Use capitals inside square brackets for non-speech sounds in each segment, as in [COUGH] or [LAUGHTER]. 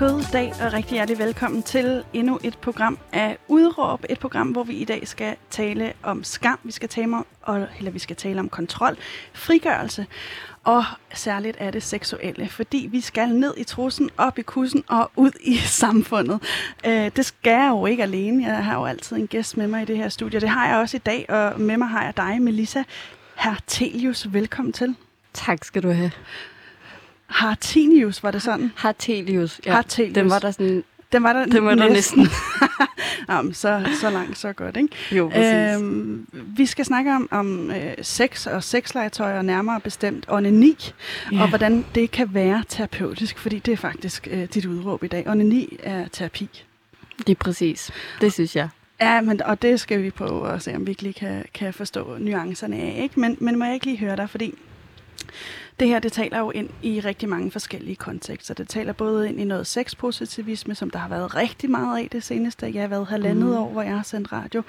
God dag og rigtig hjertelig velkommen til endnu et program af Udråb. Et program, hvor vi i dag skal tale om skam, vi skal tale om, eller vi skal tale om kontrol, frigørelse og særligt er det seksuelle, fordi vi skal ned i trussen, op i kussen og ud i [LAUGHS] samfundet. Øh, det skal jeg jo ikke alene. Jeg har jo altid en gæst med mig i det her studie. Det har jeg også i dag, og med mig har jeg dig, Melissa Hertelius. Velkommen til. Tak skal du have. Hartinius, var det sådan? Hartelius, ja. Hartelius. Den var der sådan... Den var der Den var der næsten. Jamen, [LAUGHS] så, så langt, så godt, ikke? Jo, præcis. Øhm, vi skal snakke om, om øh, sex og sexlegetøj, og nærmere bestemt onani, yeah. og hvordan det kan være terapeutisk, fordi det er faktisk øh, dit udråb i dag. Onani er terapi. Det er præcis. Det synes jeg. Ja, men, og det skal vi prøve at se, om vi ikke lige kan, kan forstå nuancerne af. Ikke? Men, men må jeg ikke lige høre dig, fordi det her, det taler jo ind i rigtig mange forskellige kontekster. Det taler både ind i noget sexpositivisme, som der har været rigtig meget af det seneste. Jeg har været halvandet mm. år, hvor jeg har sendt radio.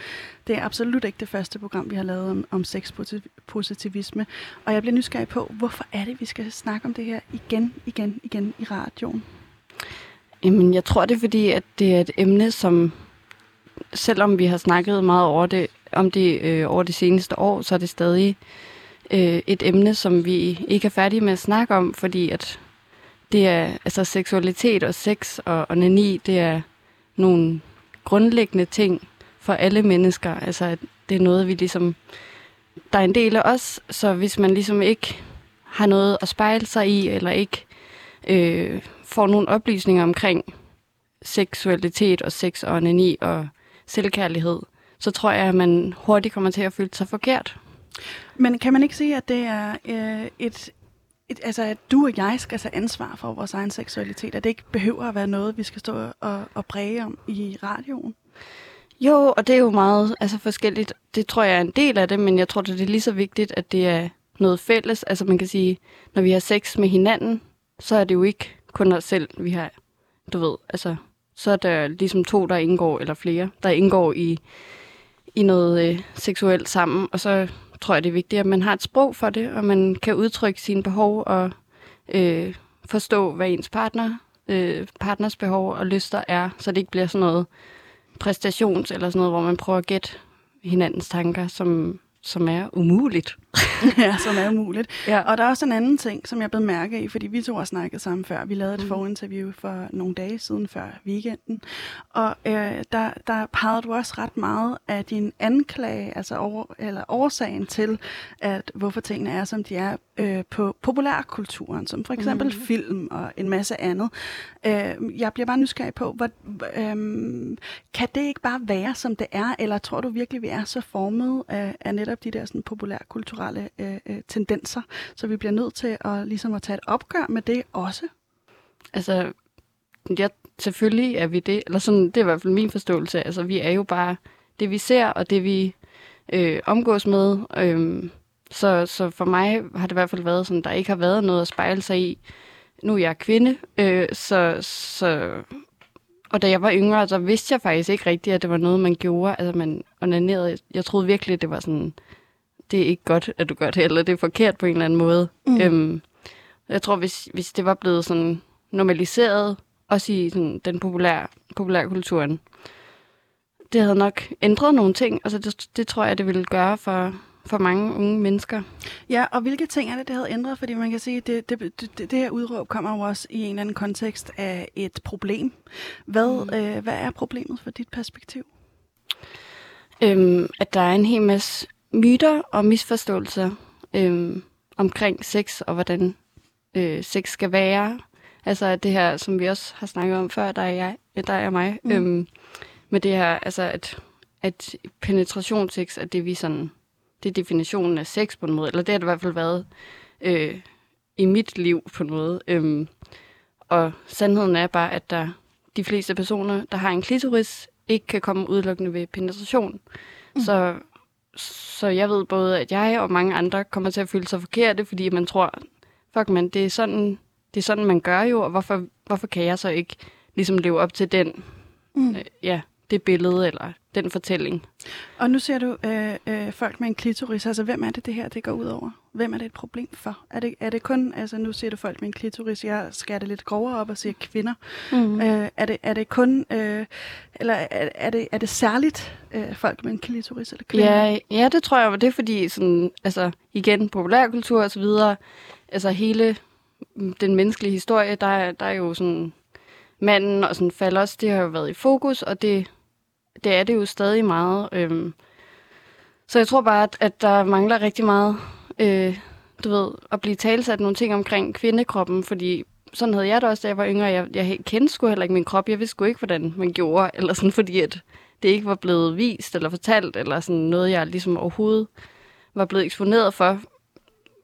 Det er absolut ikke det første program, vi har lavet om, om sexpositivisme. Og jeg bliver nysgerrig på, hvorfor er det, vi skal snakke om det her igen, igen, igen i radioen? Jamen, jeg tror, det er fordi, at det er et emne, som selvom vi har snakket meget over det, om det øh, over de seneste år, så er det stadig øh, et emne, som vi ikke er færdige med at snakke om, fordi at det er altså seksualitet og sex og onani, det er nogle grundlæggende ting for alle mennesker. Altså at det er noget, vi ligesom, der er en del af os, så hvis man ligesom ikke har noget at spejle sig i, eller ikke øh, får nogle oplysninger omkring seksualitet og sex og onani og selvkærlighed, så tror jeg, at man hurtigt kommer til at føle sig forkert. Men kan man ikke sige, at det er øh, et, et, altså at du og jeg skal tage ansvar for vores egen seksualitet, at det ikke behøver at være noget, vi skal stå og, og præge om i radioen? Jo, og det er jo meget altså forskelligt. Det tror jeg er en del af det, men jeg tror, det er lige så vigtigt, at det er noget fælles. Altså man kan sige, når vi har sex med hinanden, så er det jo ikke kun os selv, vi har, du ved, altså så er der ligesom to, der indgår, eller flere, der indgår i, i noget øh, seksuelt sammen, og så tror jeg, det er vigtigt, at man har et sprog for det, og man kan udtrykke sine behov og øh, forstå, hvad ens partner, øh, partners behov og lyster er, så det ikke bliver sådan noget præstations eller sådan noget, hvor man prøver at gætte hinandens tanker, som, som er umuligt ja, [LAUGHS] som er umuligt. Ja. Og der er også en anden ting, som jeg blev mærke i, fordi vi to har snakket sammen før. Vi lavede et mm. forinterview for nogle dage siden før weekenden. Og øh, der, der pegede du også ret meget af din anklage, altså over, eller årsagen til, at hvorfor tingene er, som de er øh, på populærkulturen, som for eksempel mm. film og en masse andet. Øh, jeg bliver bare nysgerrig på, hvor, øh, kan det ikke bare være, som det er, eller tror du virkelig, vi er så formet af, af netop de der sådan, populærkulturelle øh, øh, tendenser, så vi bliver nødt til at, ligesom at tage et opgør med det også? Altså, ja, selvfølgelig er vi det, eller sådan, det er i hvert fald min forståelse. Altså, vi er jo bare det, vi ser, og det, vi øh, omgås med. Øh, så, så for mig har det i hvert fald været sådan, der ikke har været noget at spejle sig i. Nu er jeg kvinde, øh, så, så og da jeg var yngre, så vidste jeg faktisk ikke rigtigt, at det var noget, man gjorde. Altså, man onanerede. Jeg troede virkelig, at det var sådan, det er ikke godt, at du gør det, eller det er forkert på en eller anden måde. Mm. Øhm, jeg tror, hvis, hvis det var blevet sådan normaliseret, også i sådan, den populære, populære kulturen, det havde nok ændret nogle ting. Altså, det, det tror jeg, det ville gøre for, for mange unge mennesker. Ja, og hvilke ting er det, det havde ændret? Fordi man kan sige, at det, det, det, det her udråb kommer jo også i en eller anden kontekst af et problem. Hvad, mm. øh, hvad er problemet fra dit perspektiv? Øhm, at der er en hel masse myter og misforståelser øhm, omkring sex og hvordan øh, sex skal være. Altså det her, som vi også har snakket om før, der er jeg, der er mig, mm. øhm, med det her, altså at, at penetrationssex er det, vi sådan det er definitionen af sex på en måde, eller det har det i hvert fald været øh, i mit liv på en måde. Øhm, og sandheden er bare, at der de fleste personer, der har en klitoris, ikke kan komme udelukkende ved penetration. Mm. Så så jeg ved både, at jeg og mange andre kommer til at føle sig forkerte, fordi man tror, fuck man, det er sådan, det er sådan man gør jo, og hvorfor, hvorfor kan jeg så ikke ligesom leve op til den, mm. øh, ja, det billede eller den fortælling. Og nu ser du øh, øh, folk med en klitoris. Altså, hvem er det, det her det går ud over? Hvem er det et problem for? Er det, er det kun, altså nu ser du folk med en klitoris, jeg skærer det lidt grovere op og siger kvinder. Mm. Øh, er, det, er det kun, øh, eller er, er, det, er det særligt øh, folk med en klitoris eller kvinder? Ja, ja, det tror jeg, det er fordi, sådan, altså igen, populærkultur og så videre, altså hele den menneskelige historie, der, der er jo sådan manden og sådan fallos, det har jo været i fokus, og det det er det jo stadig meget. Øhm. Så jeg tror bare, at, at der mangler rigtig meget, øh, du ved, at blive talsat nogle ting omkring kvindekroppen, fordi sådan havde jeg det også, da jeg var yngre. Jeg, jeg kendte sgu heller ikke min krop. Jeg vidste sgu ikke, hvordan man gjorde, [LAUGHS] eller sådan, fordi at det ikke var blevet vist eller fortalt, eller sådan noget, jeg ligesom overhovedet var blevet eksponeret for,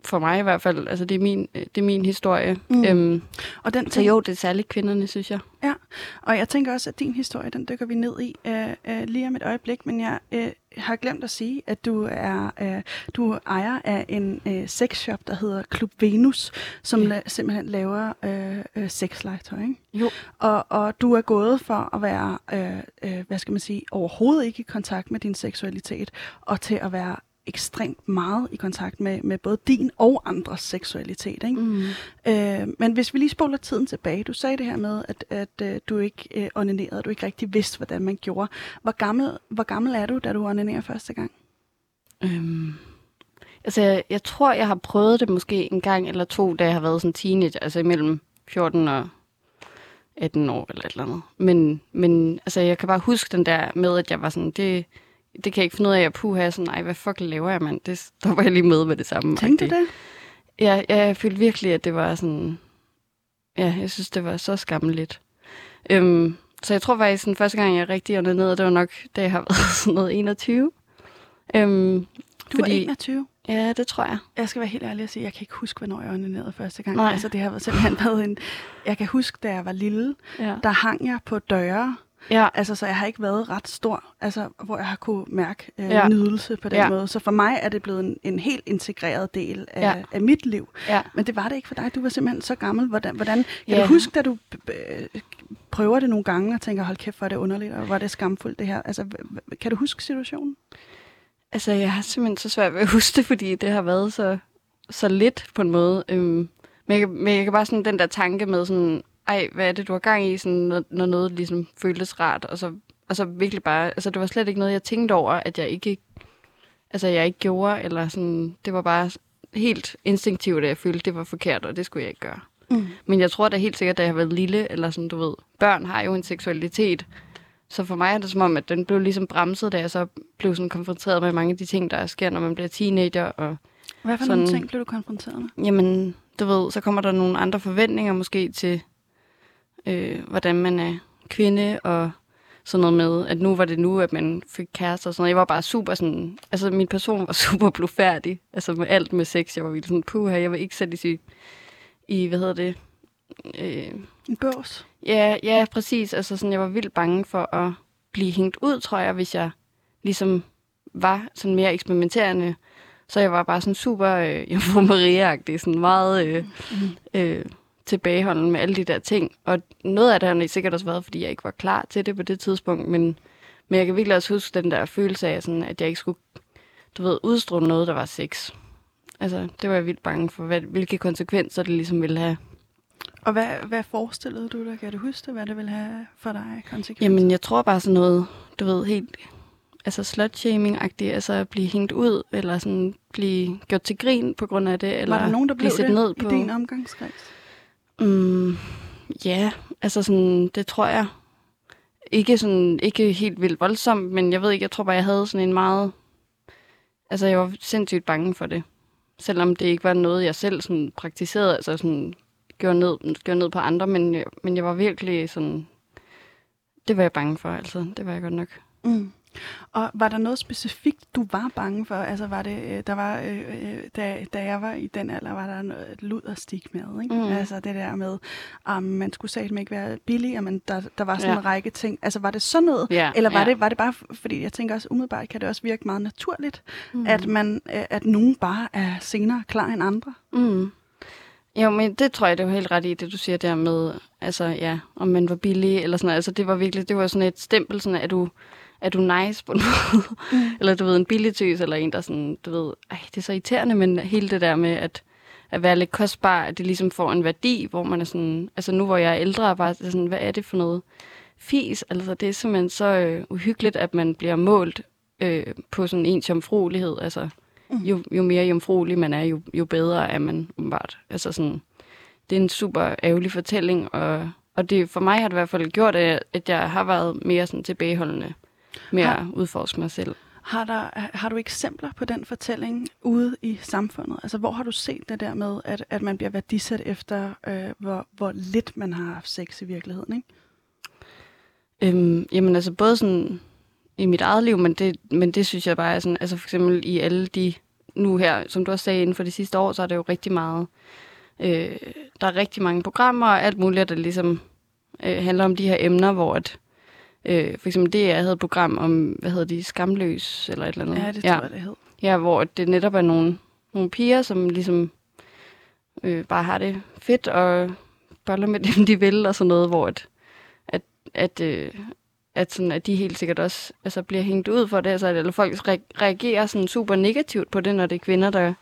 for mig i hvert fald. Altså, det er min, det er min historie. Mm. Øhm, og den så jo, det er særligt kvinderne, synes jeg. Ja, og jeg tænker også, at din historie, den dykker vi ned i øh, øh, lige om et øjeblik, men jeg øh, har glemt at sige, at du er øh, du er ejer af en øh, sexshop, der hedder Klub Venus, som la- simpelthen laver øh, øh, sexlegetøj, ikke? Jo. Og, og du er gået for at være, øh, øh, hvad skal man sige, overhovedet ikke i kontakt med din seksualitet, og til at være ekstremt meget i kontakt med, med både din og andres seksualitet. Ikke? Mm. Øh, men hvis vi lige spoler tiden tilbage, du sagde det her med, at, at uh, du ikke uh, onanerede, du ikke rigtig vidste, hvordan man gjorde. Hvor gammel, hvor gammel er du, da du onanerede første gang? Øhm, altså, jeg, jeg tror, jeg har prøvet det måske en gang eller to, da jeg har været sådan teenager, altså imellem 14 og 18 år eller et eller andet. Men, men altså, jeg kan bare huske den der med, at jeg var sådan, det, det kan jeg ikke finde ud af, at puha, sådan, nej, hvad fuck laver jeg, mand? Det stopper jeg lige med med det samme. Tænkte du det? Ja, ja, jeg følte virkelig, at det var sådan... Ja, jeg synes, det var så skammeligt. Øhm, så jeg tror faktisk, at første gang, jeg rigtig åndede ned, det var nok, da jeg har [LAUGHS] været sådan noget 21. Øhm, du fordi, var 21? Ja, det tror jeg. Jeg skal være helt ærlig og sige, at jeg kan ikke huske, hvornår jeg onanerede første gang. Nej. Altså, det har simpelthen [LAUGHS] været en... Jeg kan huske, da jeg var lille, ja. der hang jeg på døre, Ja. Altså, så jeg har ikke været ret stor, altså, hvor jeg har kunne mærke øh, ja. nydelse på den ja. måde. Så for mig er det blevet en, en helt integreret del af, ja. af mit liv. Ja. Men det var det ikke for dig. Du var simpelthen så gammel. Hvordan, hvordan kan ja. du huske, da du prøver det nogle gange og tænker, hold kæft, hvor er det underligt, og hvor er det skamfuldt det her? Altså, kan du huske situationen? Altså, jeg har simpelthen så svært ved at huske det, fordi det har været så, så lidt på en måde. Øhm, men, jeg, men jeg kan bare sådan den der tanke med sådan, ej, hvad er det, du har gang i, sådan, når, noget ligesom føltes rart, og så, og så virkelig bare, altså det var slet ikke noget, jeg tænkte over, at jeg ikke, altså jeg ikke gjorde, eller sådan, det var bare helt instinktivt, at jeg følte, det var forkert, og det skulle jeg ikke gøre. Mm. Men jeg tror da helt sikkert, at jeg har været lille, eller sådan, du ved, børn har jo en seksualitet, så for mig er det som om, at den blev ligesom bremset, da jeg så blev sådan konfronteret med mange af de ting, der sker, når man bliver teenager. Og Hvad for sådan, nogle ting blev du konfronteret med? Jamen, du ved, så kommer der nogle andre forventninger måske til, øh, hvordan man er kvinde, og sådan noget med, at nu var det nu, at man fik kærester og sådan noget. Jeg var bare super sådan, altså min person var [LAUGHS] super blufærdig, altså med alt med sex. Jeg var virkelig sådan, puha, jeg var ikke sættes i, i, hvad hedder det? Øh, en bås? Ja, ja, præcis. Altså sådan, jeg var vildt bange for at blive hængt ud, tror jeg, hvis jeg ligesom var sådan mere eksperimenterende. Så jeg var bare sådan super, øh, [LAUGHS] jeg var Maria-agtig, sådan meget øh, mm. øh, tilbageholden med alle de der ting. Og noget af det har sikkert også været, fordi jeg ikke var klar til det på det tidspunkt, men, men jeg kan virkelig også huske den der følelse af, sådan, at jeg ikke skulle du ved, udstråle noget, der var sex. Altså, det var jeg vildt bange for, hvad, hvilke konsekvenser det ligesom ville have. Og hvad, hvad forestillede du dig? Kan du huske hvad det ville have for dig konsekvenser? Jamen, jeg tror bare sådan noget, du ved, helt altså slut-shaming-agtigt, altså at blive hængt ud, eller sådan blive gjort til grin på grund af det, eller Var der nogen, der blev det ned på... i din omgangskreds? Mm, ja, altså sådan, det tror jeg. Ikke, sådan, ikke helt vildt voldsomt, men jeg ved ikke, jeg tror bare, jeg havde sådan en meget... Altså, jeg var sindssygt bange for det. Selvom det ikke var noget, jeg selv sådan praktiserede, altså sådan gjorde ned, gjorde ned på andre, men, jeg, men jeg var virkelig sådan... Det var jeg bange for, altså. Det var jeg godt nok. Mm. Og var der noget specifikt, du var bange for? Altså var det, øh, der var, øh, øh, da, da jeg var i den alder, var der noget lud og stik med, ikke? Mm. Altså det der med, um, man skulle satme ikke være billig, men der, der var sådan ja. en række ting. Altså var det sådan noget? Ja. Eller var, ja. det, var det bare, fordi jeg tænker også, umiddelbart kan det også virke meget naturligt, mm. at, man, at nogen bare er senere klar end andre? Mm. Jo, men det tror jeg, det var helt ret i, det du siger der med, altså ja, om man var billig eller sådan noget. Altså det var virkelig, det var sådan et stempel, sådan at du, er du nice på en [LAUGHS] måde? Mm. eller du ved, en billig tøs, eller en, der sådan, du ved, ej, det er så irriterende, men hele det der med, at, at være lidt kostbar, at det ligesom får en værdi, hvor man er sådan, altså nu hvor jeg er ældre, er bare sådan, hvad er det for noget fis? Altså det er simpelthen så øh, uhyggeligt, at man bliver målt øh, på sådan en jomfruelighed, altså mm. jo, jo mere jomfruelig man er, jo, jo bedre er man umiddelbart. Altså sådan, det er en super ærgerlig fortælling, og, og det, for mig har det i hvert fald gjort, at, at jeg har været mere sådan tilbageholdende med har, at udforske mig selv. Har, der, har du eksempler på den fortælling ude i samfundet? Altså, hvor har du set det der med, at, at man bliver værdisat efter, øh, hvor, hvor lidt man har haft sex i virkeligheden, ikke? Øhm, jamen altså, både sådan i mit eget liv, men det, men det synes jeg bare er sådan, altså for eksempel i alle de, nu her, som du også sagde, inden for de sidste år, så er det jo rigtig meget, øh, der er rigtig mange programmer og alt muligt, der ligesom øh, handler om de her emner, hvor at, øh, for eksempel det, jeg havde et program om, hvad hedder de, Skamløs, eller et eller andet. Ja, det tror ja. jeg, det hed. Ja, hvor det netop er nogle, nogle piger, som ligesom øh, bare har det fedt og boller med [LAUGHS] dem, de vil, og sådan noget, hvor at, at, at, øh, at, sådan, at de helt sikkert også altså, bliver hængt ud for det, altså, eller folk reagerer sådan super negativt på det, når det er kvinder, der,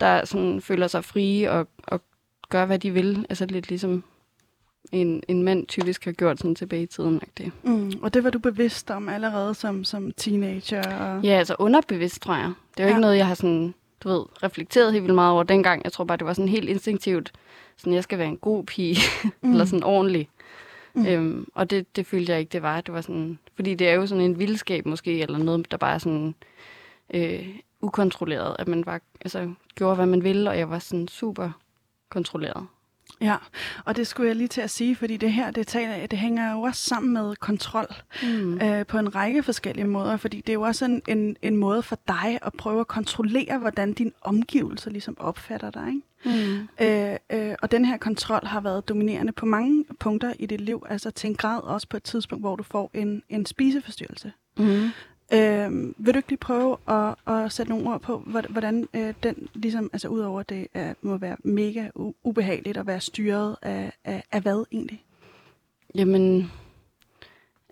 der sådan, føler sig frie og, og gør, hvad de vil. Altså lidt ligesom en, en mand typisk har gjort sådan tilbage i tiden. Det. Mm, og det var du bevidst om allerede som, som teenager? Og... Ja, altså underbevidst, tror jeg. Det er jo ja. ikke noget, jeg har sådan, du ved, reflekteret helt vildt meget over dengang. Jeg tror bare, det var sådan helt instinktivt, sådan, jeg skal være en god pige, [LAUGHS] mm. eller sådan ordentlig. Mm. Øhm, og det, det følte jeg ikke, det var. Det var sådan, fordi det er jo sådan en vildskab måske, eller noget, der bare er sådan øh, ukontrolleret, at man bare altså, gjorde, hvad man ville, og jeg var sådan super kontrolleret. Ja, og det skulle jeg lige til at sige, fordi det her, det, taler, det hænger jo også sammen med kontrol mm. øh, på en række forskellige måder, fordi det er jo også en, en, en måde for dig at prøve at kontrollere, hvordan din omgivelser ligesom opfatter dig. Ikke? Mm. Øh, øh, og den her kontrol har været dominerende på mange punkter i dit liv, altså til en grad også på et tidspunkt, hvor du får en, en spiseforstyrrelse. Mm. Øh, vil du ikke lige prøve at, at sætte nogle ord på, hvordan øh, den, ligesom, altså udover det er, må være mega ubehageligt at være styret af, af, af hvad egentlig? Jamen,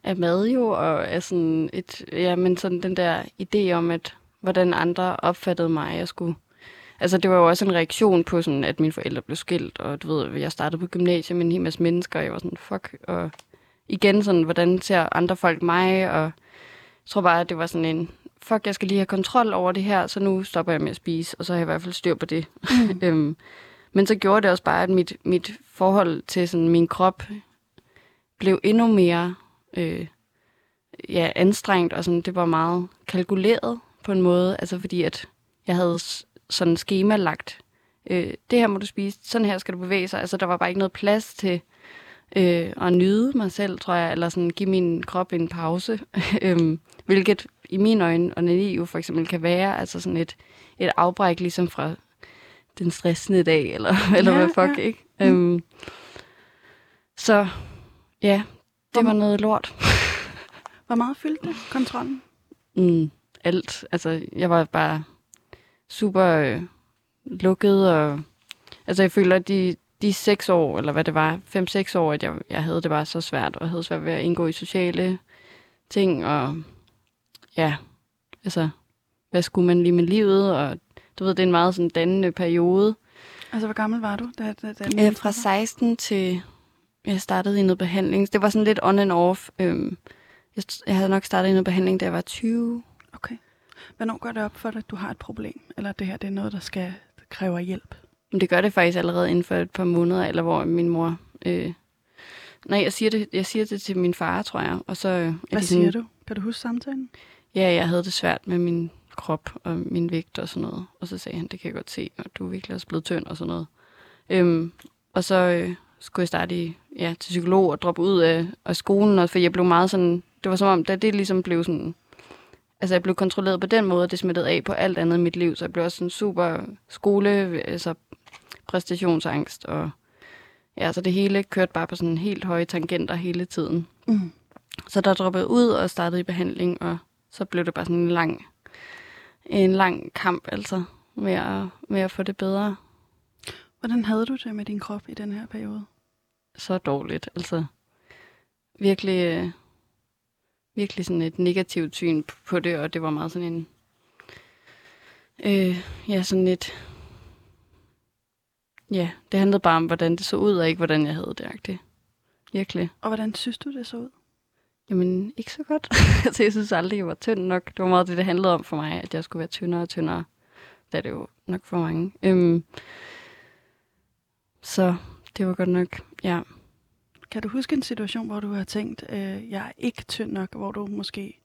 af mad jo, og af sådan et, ja, men sådan den der idé om, at hvordan andre opfattede mig, jeg skulle Altså, det var jo også en reaktion på sådan, at mine forældre blev skilt, og du ved, jeg startede på gymnasiet med en hel masse mennesker, og jeg var sådan, fuck, og igen sådan, hvordan ser andre folk mig, og jeg tror bare, at det var sådan en, fuck, jeg skal lige have kontrol over det her, så nu stopper jeg med at spise, og så har jeg i hvert fald styr på det. Mm. [LAUGHS] øhm, men så gjorde det også bare, at mit, mit forhold til sådan min krop blev endnu mere øh, ja, anstrengt, og sådan, det var meget kalkuleret på en måde, altså fordi at jeg havde sådan schema lagt, øh, det her må du spise, sådan her skal du bevæge sig, altså der var bare ikke noget plads til øh, at nyde mig selv, tror jeg, eller sådan give min krop en pause. [LAUGHS] øhm, hvilket i mine øjne, og jo for eksempel kan være, altså sådan et, et afbræk ligesom fra den stressende dag, eller, [LAUGHS] eller ja, hvad fuck, ja. ikke? Mm. Øhm, så ja, det var noget lort. [LAUGHS] Hvor meget fyldte det, kontrollen? Mm, alt. Altså, jeg var bare super øh, lukket, og altså, jeg føler, at de, de seks år, eller hvad det var, fem-seks år, at jeg, jeg havde det bare så svært, og havde svært ved at indgå i sociale ting, og ja, altså, hvad skulle man lige med livet, og du ved, det er en meget sådan dannende periode. Altså, hvor gammel var du? Da, da, da Æ, fra 16 til, jeg startede i noget behandling. Det var sådan lidt on and off. Øhm, jeg, jeg havde nok startet i noget behandling, da jeg var 20. Okay. Hvornår går det op for dig, at du har et problem? Eller det her det er noget, der skal kræve hjælp? Men det gør det faktisk allerede inden for et par måneder, eller hvor min mor... Øh, nej, jeg siger, det, jeg siger det til min far, tror jeg. Og så, øh, Hvad de siger sådan, du? Kan du huske samtalen? Ja, jeg havde det svært med min krop og min vægt og sådan noget. Og så sagde han, det kan jeg godt se, og du er virkelig også blevet tynd og sådan noget. Øhm, og så øh, skulle jeg starte i, ja, til psykolog og droppe ud af, af skolen, og for jeg blev meget sådan, det var som om, da det ligesom blev sådan altså jeg blev kontrolleret på den måde, og det smittede af på alt andet i mit liv, så jeg blev også sådan super skole, altså præstationsangst, og ja, så det hele kørte bare på sådan helt høje tangenter hele tiden. Mm. Så der droppede jeg ud og startede i behandling, og så blev det bare sådan en lang, en lang kamp, altså, med at, med at få det bedre. Hvordan havde du det med din krop i den her periode? Så dårligt, altså. Virkelig, øh, virkelig sådan et negativt syn på det, og det var meget sådan en, øh, ja, sådan et, ja, det handlede bare om, hvordan det så ud, og ikke hvordan jeg havde det, agtigt. Virkelig. Og hvordan synes du, det så ud? Jamen, ikke så godt. [LAUGHS] altså, jeg synes aldrig, jeg var tynd nok. Det var meget det, det handlede om for mig, at jeg skulle være tyndere og tyndere. Det er det jo nok for mange. Øhm, så det var godt nok, ja. Kan du huske en situation, hvor du har tænkt, øh, jeg er ikke tynd nok, hvor du måske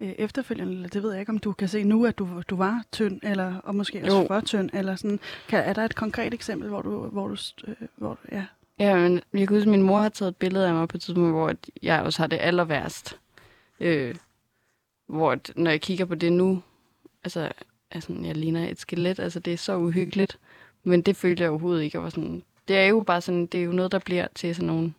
øh, efterfølgende, eller det ved jeg ikke, om du kan se nu, at du, du var tynd, eller og måske også Jo. for tynd, eller sådan. Kan, er der et konkret eksempel, hvor du, hvor du, øh, hvor du ja, Ja, men jeg kan huske, at min mor har taget et billede af mig på et tidspunkt, hvor jeg også har det aller værst. Øh, hvor når jeg kigger på det nu, altså, altså, jeg ligner et skelet, altså det er så uhyggeligt. Men det følte jeg overhovedet ikke. Jeg var sådan, det er jo bare sådan, det er jo noget, der bliver til sådan nogle,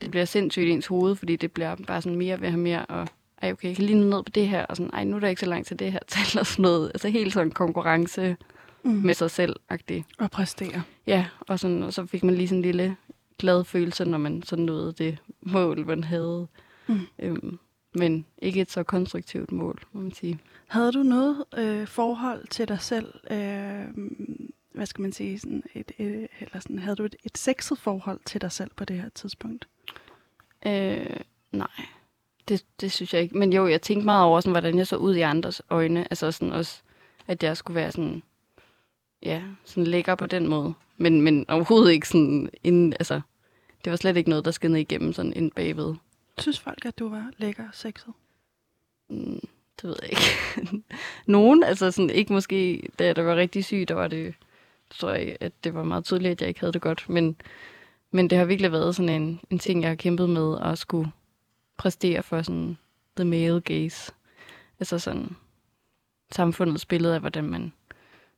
det bliver sindssygt i ens hoved, fordi det bliver bare sådan mere ved at have mere, og ej, okay, jeg kan lige ned på det her, og sådan, ej, nu er der ikke så langt til det her [LAUGHS] tal, og sådan noget. Altså helt sådan konkurrence mm. med sig selv-agtigt. at præstere? Ja, og, sådan, og så fik man lige sådan en lille glad følelse, når man så nåede det mål, man havde. Mm. Øhm, men ikke et så konstruktivt mål, må man sige. Havde du noget øh, forhold til dig selv, øh, hvad skal man sige, sådan et, et, eller sådan, havde du et, et sexet forhold til dig selv på det her tidspunkt? Øh, nej, det, det synes jeg ikke. Men jo, jeg tænkte meget over, sådan, hvordan jeg så ud i andres øjne. Altså sådan også, at jeg skulle være sådan, ja, sådan lækker på den måde. Men, men overhovedet ikke sådan, inden, altså, det var slet ikke noget, der skinnede igennem sådan ind bagved. Synes folk, at du var lækker og sexet? Mm, det ved jeg ikke. [LAUGHS] Nogen, altså sådan, ikke måske, da jeg var rigtig syg, der var det, tror jeg, at det var meget tydeligt, at jeg ikke havde det godt. Men, men det har virkelig været sådan en, en ting, jeg har kæmpet med at skulle præstere for sådan the male gaze. Altså sådan samfundets billede af, hvordan man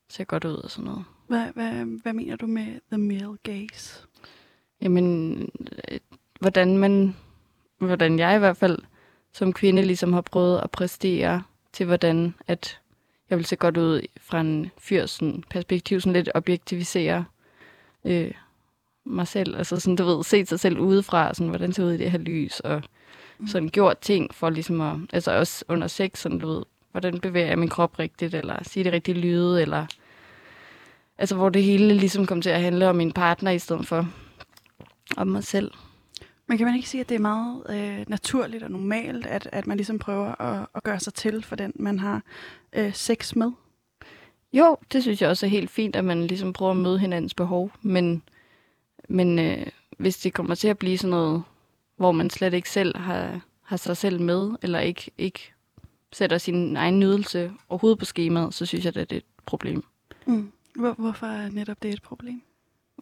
ser godt ud og sådan noget. Hvad, hvad, hvad mener du med the male gaze? Jamen, øh, hvordan man, hvordan jeg i hvert fald som kvinde ligesom har prøvet at præstere til, hvordan at jeg vil se godt ud fra en fyrs sådan, perspektiv, sådan lidt objektivisere øh, mig selv. Altså sådan, du ved, se sig selv udefra, sådan, hvordan ser ud i det her lys, og sådan gjort ting for ligesom at, altså også under sex, sådan, du ved, hvordan bevæger jeg min krop rigtigt, eller sige det rigtige lyde, eller altså hvor det hele ligesom kom til at handle om min partner i stedet for om mig selv. Men kan man ikke sige, at det er meget øh, naturligt og normalt, at, at man ligesom prøver at, at gøre sig til for den, man har øh, sex med? Jo, det synes jeg også er helt fint, at man ligesom prøver at møde hinandens behov, men, men øh, hvis det kommer til at blive sådan noget, hvor man slet ikke selv har, har sig selv med, eller ikke, ikke sætter sin egen nydelse overhovedet på skemaet, så synes jeg, at det er et problem. Mm. Hvor, hvorfor er netop det et problem?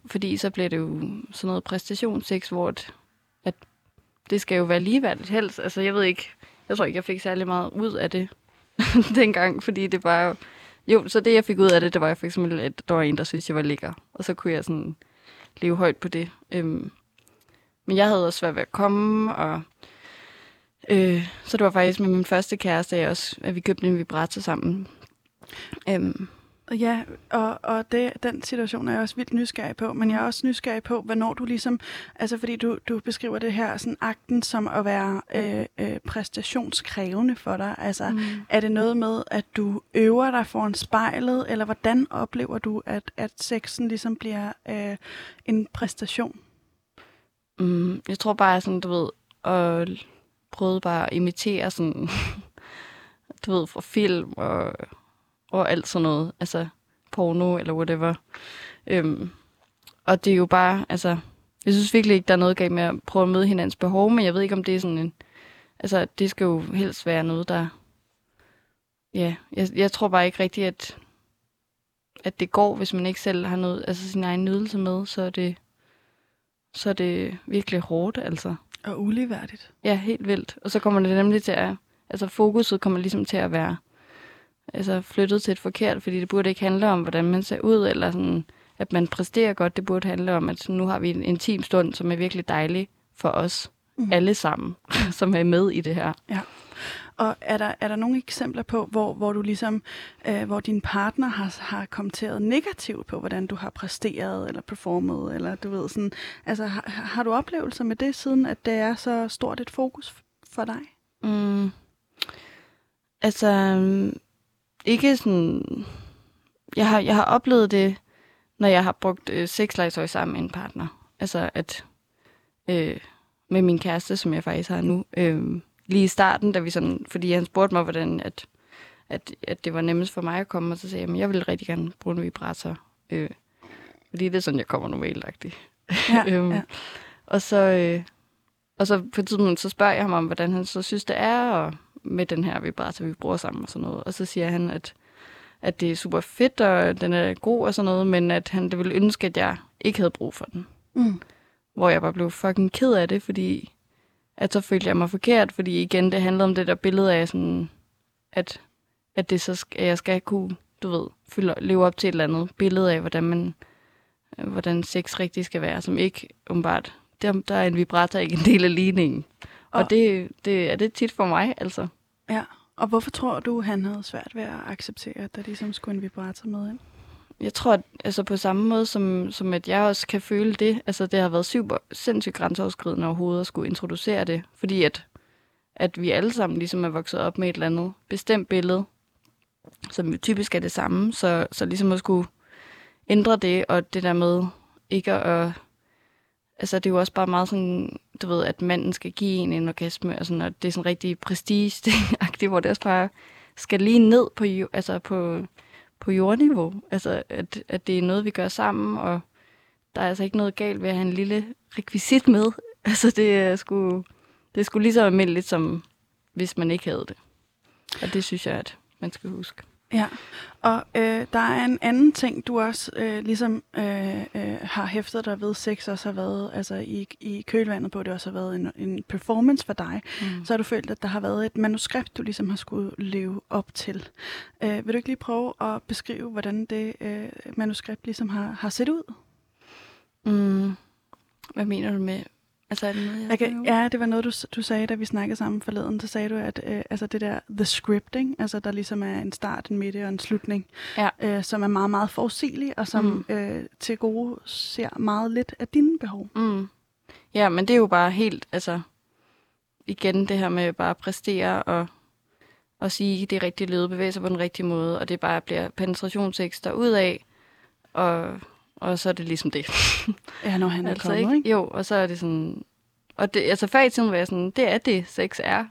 Fordi så bliver det jo sådan noget præstationssex, hvor at, at det skal jo være ligeværdigt helst. Altså jeg ved ikke, jeg tror ikke, jeg fik særlig meget ud af det [LAUGHS] dengang, fordi det var jo... Jo, så det jeg fik ud af det, det var for eksempel, at der var en, der synes jeg var lækker. Og så kunne jeg sådan leve højt på det. Øhm, men jeg havde også svært ved at komme, og øh, så det var faktisk med min første kæreste, jeg også, at vi købte en vibrator sammen. Øhm, Ja, og, og det, den situation er jeg også vildt nysgerrig på, men jeg er også nysgerrig på, hvornår du ligesom, altså fordi du, du beskriver det her sådan akten som at være øh, øh, præstationskrævende for dig. Altså, mm. er det noget med, at du øver dig foran spejlet, eller hvordan oplever du, at, at sexen ligesom bliver øh, en præstation? Mm, jeg tror bare, sådan, du ved, og prøvede bare at imitere sådan, [LAUGHS] du ved, fra film og, og alt sådan noget, altså porno eller whatever. Øhm, og det er jo bare, altså, jeg synes virkelig ikke, der er noget galt med at prøve at møde hinandens behov, men jeg ved ikke, om det er sådan en, altså, det skal jo helst være noget, der, ja, jeg, jeg tror bare ikke rigtigt, at, at det går, hvis man ikke selv har noget, altså sin egen nydelse med, så er det, så er det virkelig hårdt, altså. Og uligeværdigt. Ja, helt vildt. Og så kommer det nemlig til at, altså fokuset kommer ligesom til at være altså flyttet til et forkert, fordi det burde ikke handle om, hvordan man ser ud, eller sådan, at man præsterer godt. Det burde handle om, at nu har vi en intim stund, som er virkelig dejlig for os mm. alle sammen, [LAUGHS] som er med i det her. Ja. Og er der, er der nogle eksempler på, hvor, hvor du ligesom, øh, hvor din partner har, har kommenteret negativt på, hvordan du har præsteret eller performet, eller du ved sådan, altså har, har du oplevelser med det, siden at det er så stort et fokus for dig? Mm. Altså, mm, ikke sådan... Jeg har, jeg har oplevet det, når jeg har brugt øh, sexlegetøj sammen med en partner. Altså, at øh, med min kæreste, som jeg faktisk har nu, øh, lige i starten, da vi sådan, fordi han spurgte mig, hvordan at, at, at det var nemmest for mig at komme, og så sagde jeg, at jeg vil rigtig gerne bruge en vibrator. Øh, fordi det er sådan, jeg kommer normalt ja, [LAUGHS] øhm, ja. Og så, øh, og så på et tidspunkt, så spørger jeg ham om, hvordan han så synes, det er, og med den her vibrator, vi bruger sammen og sådan noget. Og så siger han, at, at det er super fedt, og den er god og sådan noget, men at han det ville ønske, at jeg ikke havde brug for den. Mm. Hvor jeg bare blev fucking ked af det, fordi at så følte jeg mig forkert, fordi igen, det handlede om det der billede af sådan, at, at det så skal, at jeg skal kunne, du ved, fylde, leve op til et eller andet billede af, hvordan man, hvordan sex rigtig skal være, som ikke umiddelbart, der, der er en vibrator ikke en del af ligningen. Og, og det, det er det tit for mig, altså. Ja, og hvorfor tror du, han havde svært ved at acceptere, at der ligesom skulle en vibrator med ind? Jeg tror, at altså på samme måde som, som at jeg også kan føle det, altså det har været super sindssygt grænseoverskridende overhovedet at skulle introducere det, fordi at, at vi alle sammen ligesom er vokset op med et eller andet bestemt billede, som jo typisk er det samme, så, så ligesom at skulle ændre det, og det der med ikke at... Altså det er jo også bare meget sådan, du ved, at manden skal give en en orgasme, og, sådan, og det er sådan rigtig prestige hvor det også bare skal lige ned på, altså på på jordniveau. Altså, at, at det er noget, vi gør sammen, og der er altså ikke noget galt ved at have en lille rekvisit med. [LAUGHS] Altså, det er sgu, det er sgu lige så almindeligt, som hvis man ikke havde det. Og det synes jeg, at man skal huske. Ja, og øh, der er en anden ting, du også øh, ligesom øh, øh, har hæftet dig ved sex også har været, altså i, i kølvandet på det også har været en, en performance for dig, mm. så har du følt, at der har været et manuskript, du ligesom har skulle leve op til. Øh, vil du ikke lige prøve at beskrive, hvordan det øh, manuskript ligesom har, har set ud? Mm. Hvad mener du med Altså, er det noget, jeg okay, ja, det var noget, du, du sagde, da vi snakkede sammen forleden. Så sagde du, at øh, altså det der the scripting, altså der ligesom er en start, en midte og en slutning, ja. øh, som er meget, meget forudsigelig, og som mm. øh, til gode ser meget lidt af dine behov. Mm. Ja, men det er jo bare helt, altså igen det her med bare at præstere og, og sige det rigtige led, bevæge sig på den rigtige måde, og det bare bliver penetrationstekster ud af, og og så er det ligesom det. [LAUGHS] Ja, når han er altså, kommet, ikke? Jo, og så er det sådan... Og det, altså før i tiden var jeg sådan, det er det, sex er.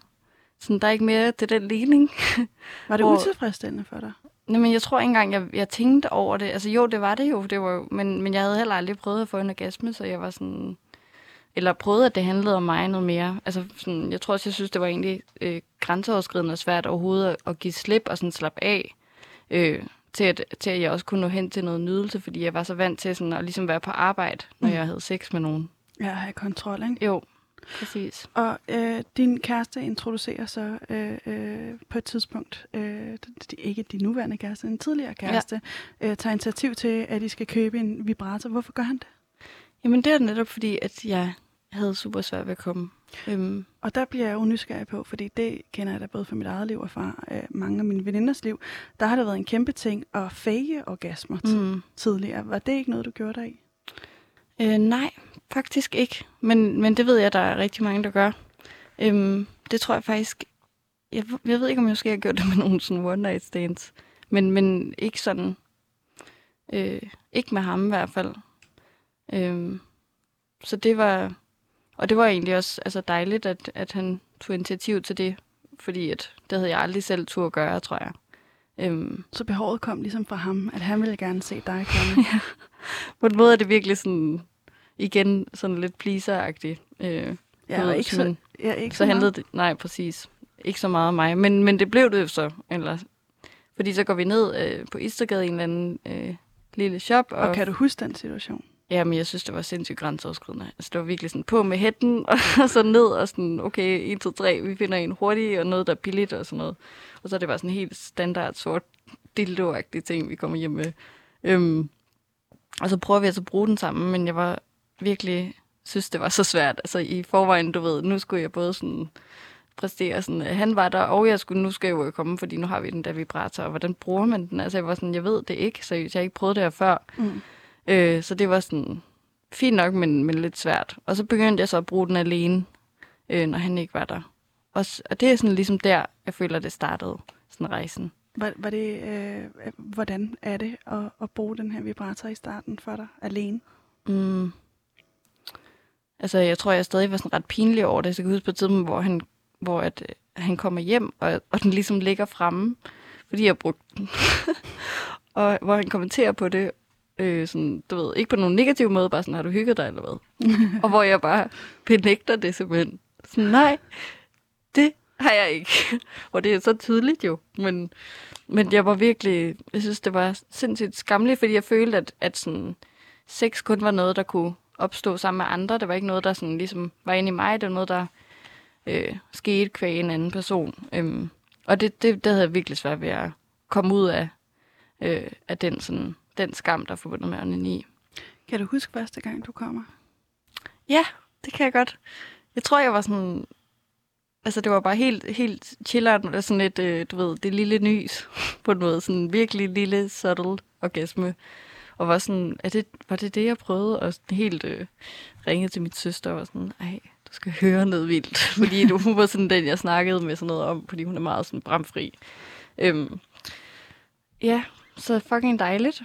Sådan, der er ikke mere til den ligning. [LAUGHS] Var det Hvor, utilfredsstillende for dig? Nej, men jeg tror ikke engang, jeg, jeg tænkte over det. Altså jo, det var det jo, det var jo men, men jeg havde heller aldrig prøvet at få en orgasme, så jeg var sådan... Eller prøvet, at det handlede om mig noget mere. Altså, sådan, jeg tror også, jeg synes, det var egentlig øh, grænseoverskridende og svært overhovedet at, at give slip og sådan slappe af. Øh, til at, til at jeg også kunne nå hen til noget nydelse, fordi jeg var så vant til sådan at ligesom være på arbejde, når mm. jeg havde sex med nogen. Ja, have kontrol, ikke? Jo, præcis. Og øh, din kæreste introducerer så øh, øh, på et tidspunkt, øh, ikke din nuværende kæreste, en tidligere kæreste, ja. øh, tager initiativ til, at I skal købe en vibrator. Hvorfor gør han det? Jamen det er netop fordi, at jeg havde super svært ved at komme Øhm. Og der bliver jeg jo nysgerrig på, fordi det kender jeg da både fra mit eget liv og fra øh, mange af mine veninders liv. Der har det været en kæmpe ting at fake orgasmer mm. tidligere. Var det ikke noget, du gjorde dig i? Øh, nej, faktisk ikke. Men, men det ved jeg, der er rigtig mange, der gør. Øhm, det tror jeg faktisk... Jeg, jeg ved ikke, om jeg skal have gjort det med nogle sådan one night stands. Men, men ikke sådan... Øh, ikke med ham i hvert fald. Øhm, så det var og det var egentlig også altså dejligt, at, at han tog initiativ til det, fordi at, det havde jeg aldrig selv tur at gøre, tror jeg. Øhm. Så behovet kom ligesom fra ham, at han ville gerne se dig komme? [LAUGHS] ja. På en måde er det virkelig sådan, igen, sådan lidt pleaser-agtigt. Øh, ja, ikke så, ja, ikke så, så handlede det, nej, præcis. Ikke så meget om mig, men, men det blev det jo så. Eller, fordi så går vi ned øh, på Istergade i en eller anden øh, lille shop. Og, og kan du huske den situation? Ja, men jeg synes, det var sindssygt grænseoverskridende. Altså, det var virkelig sådan på med hætten, [LAUGHS] og så ned, og sådan, okay, 1, 2, 3, vi finder en hurtig, og noget, der er billigt, og sådan noget. Og så er det bare sådan helt standard sort dildo ting, vi kommer hjem med. Øhm, og så prøver vi altså at bruge den sammen, men jeg var virkelig, synes, det var så svært. Altså i forvejen, du ved, nu skulle jeg både sådan præstere sådan, han var der, og jeg skulle, nu skal jeg jo komme, fordi nu har vi den der vibrator, og hvordan bruger man den? Altså jeg var sådan, jeg ved det ikke, så jeg har ikke prøvet det her før. Mm. Øh, så det var sådan fint nok, men, men lidt svært. Og så begyndte jeg så at bruge den alene, øh, når han ikke var der. Og, og det er sådan ligesom der, jeg føler, det startede, sådan rejsen. Var, var det, øh, hvordan er det at, at bruge den her vibrator i starten for dig, alene? Mm. Altså, jeg tror, jeg stadig var sådan ret pinlig over det. Så jeg kan huske på tiden, hvor han, hvor at, øh, han kommer hjem, og, og den ligesom ligger fremme, fordi jeg brugte den. [LAUGHS] og hvor han kommenterer på det, øh, sådan, du ved, ikke på nogen negativ måde, bare sådan, har du hygget dig eller hvad? og hvor jeg bare benægter det simpelthen. Sådan, nej, det har jeg ikke. [LAUGHS] og det er så tydeligt jo, men, men jeg var virkelig, jeg synes, det var sindssygt skamligt, fordi jeg følte, at, at sådan, sex kun var noget, der kunne opstå sammen med andre. Det var ikke noget, der sådan, ligesom var inde i mig. Det var noget, der øh, skete kvæg en anden person. Øhm, og det, det, det havde jeg virkelig svært ved at komme ud af, øh, af den, sådan, den skam, der er forbundet med onani. Kan du huske første gang, du kommer? Ja, det kan jeg godt. Jeg tror, jeg var sådan... Altså, det var bare helt, helt chilleren, sådan et, øh, du ved, det lille nys [LAUGHS] på en måde. Sådan virkelig lille, subtle orgasme. Og var sådan, er det, var det det, jeg prøvede? Og sådan helt øh, ringede til mit søster og var sådan, ej, du skal høre noget vildt. [LAUGHS] fordi du, hun var sådan den, jeg snakkede med sådan noget om, fordi hun er meget sådan bramfri. Øhm, ja, så fucking dejligt.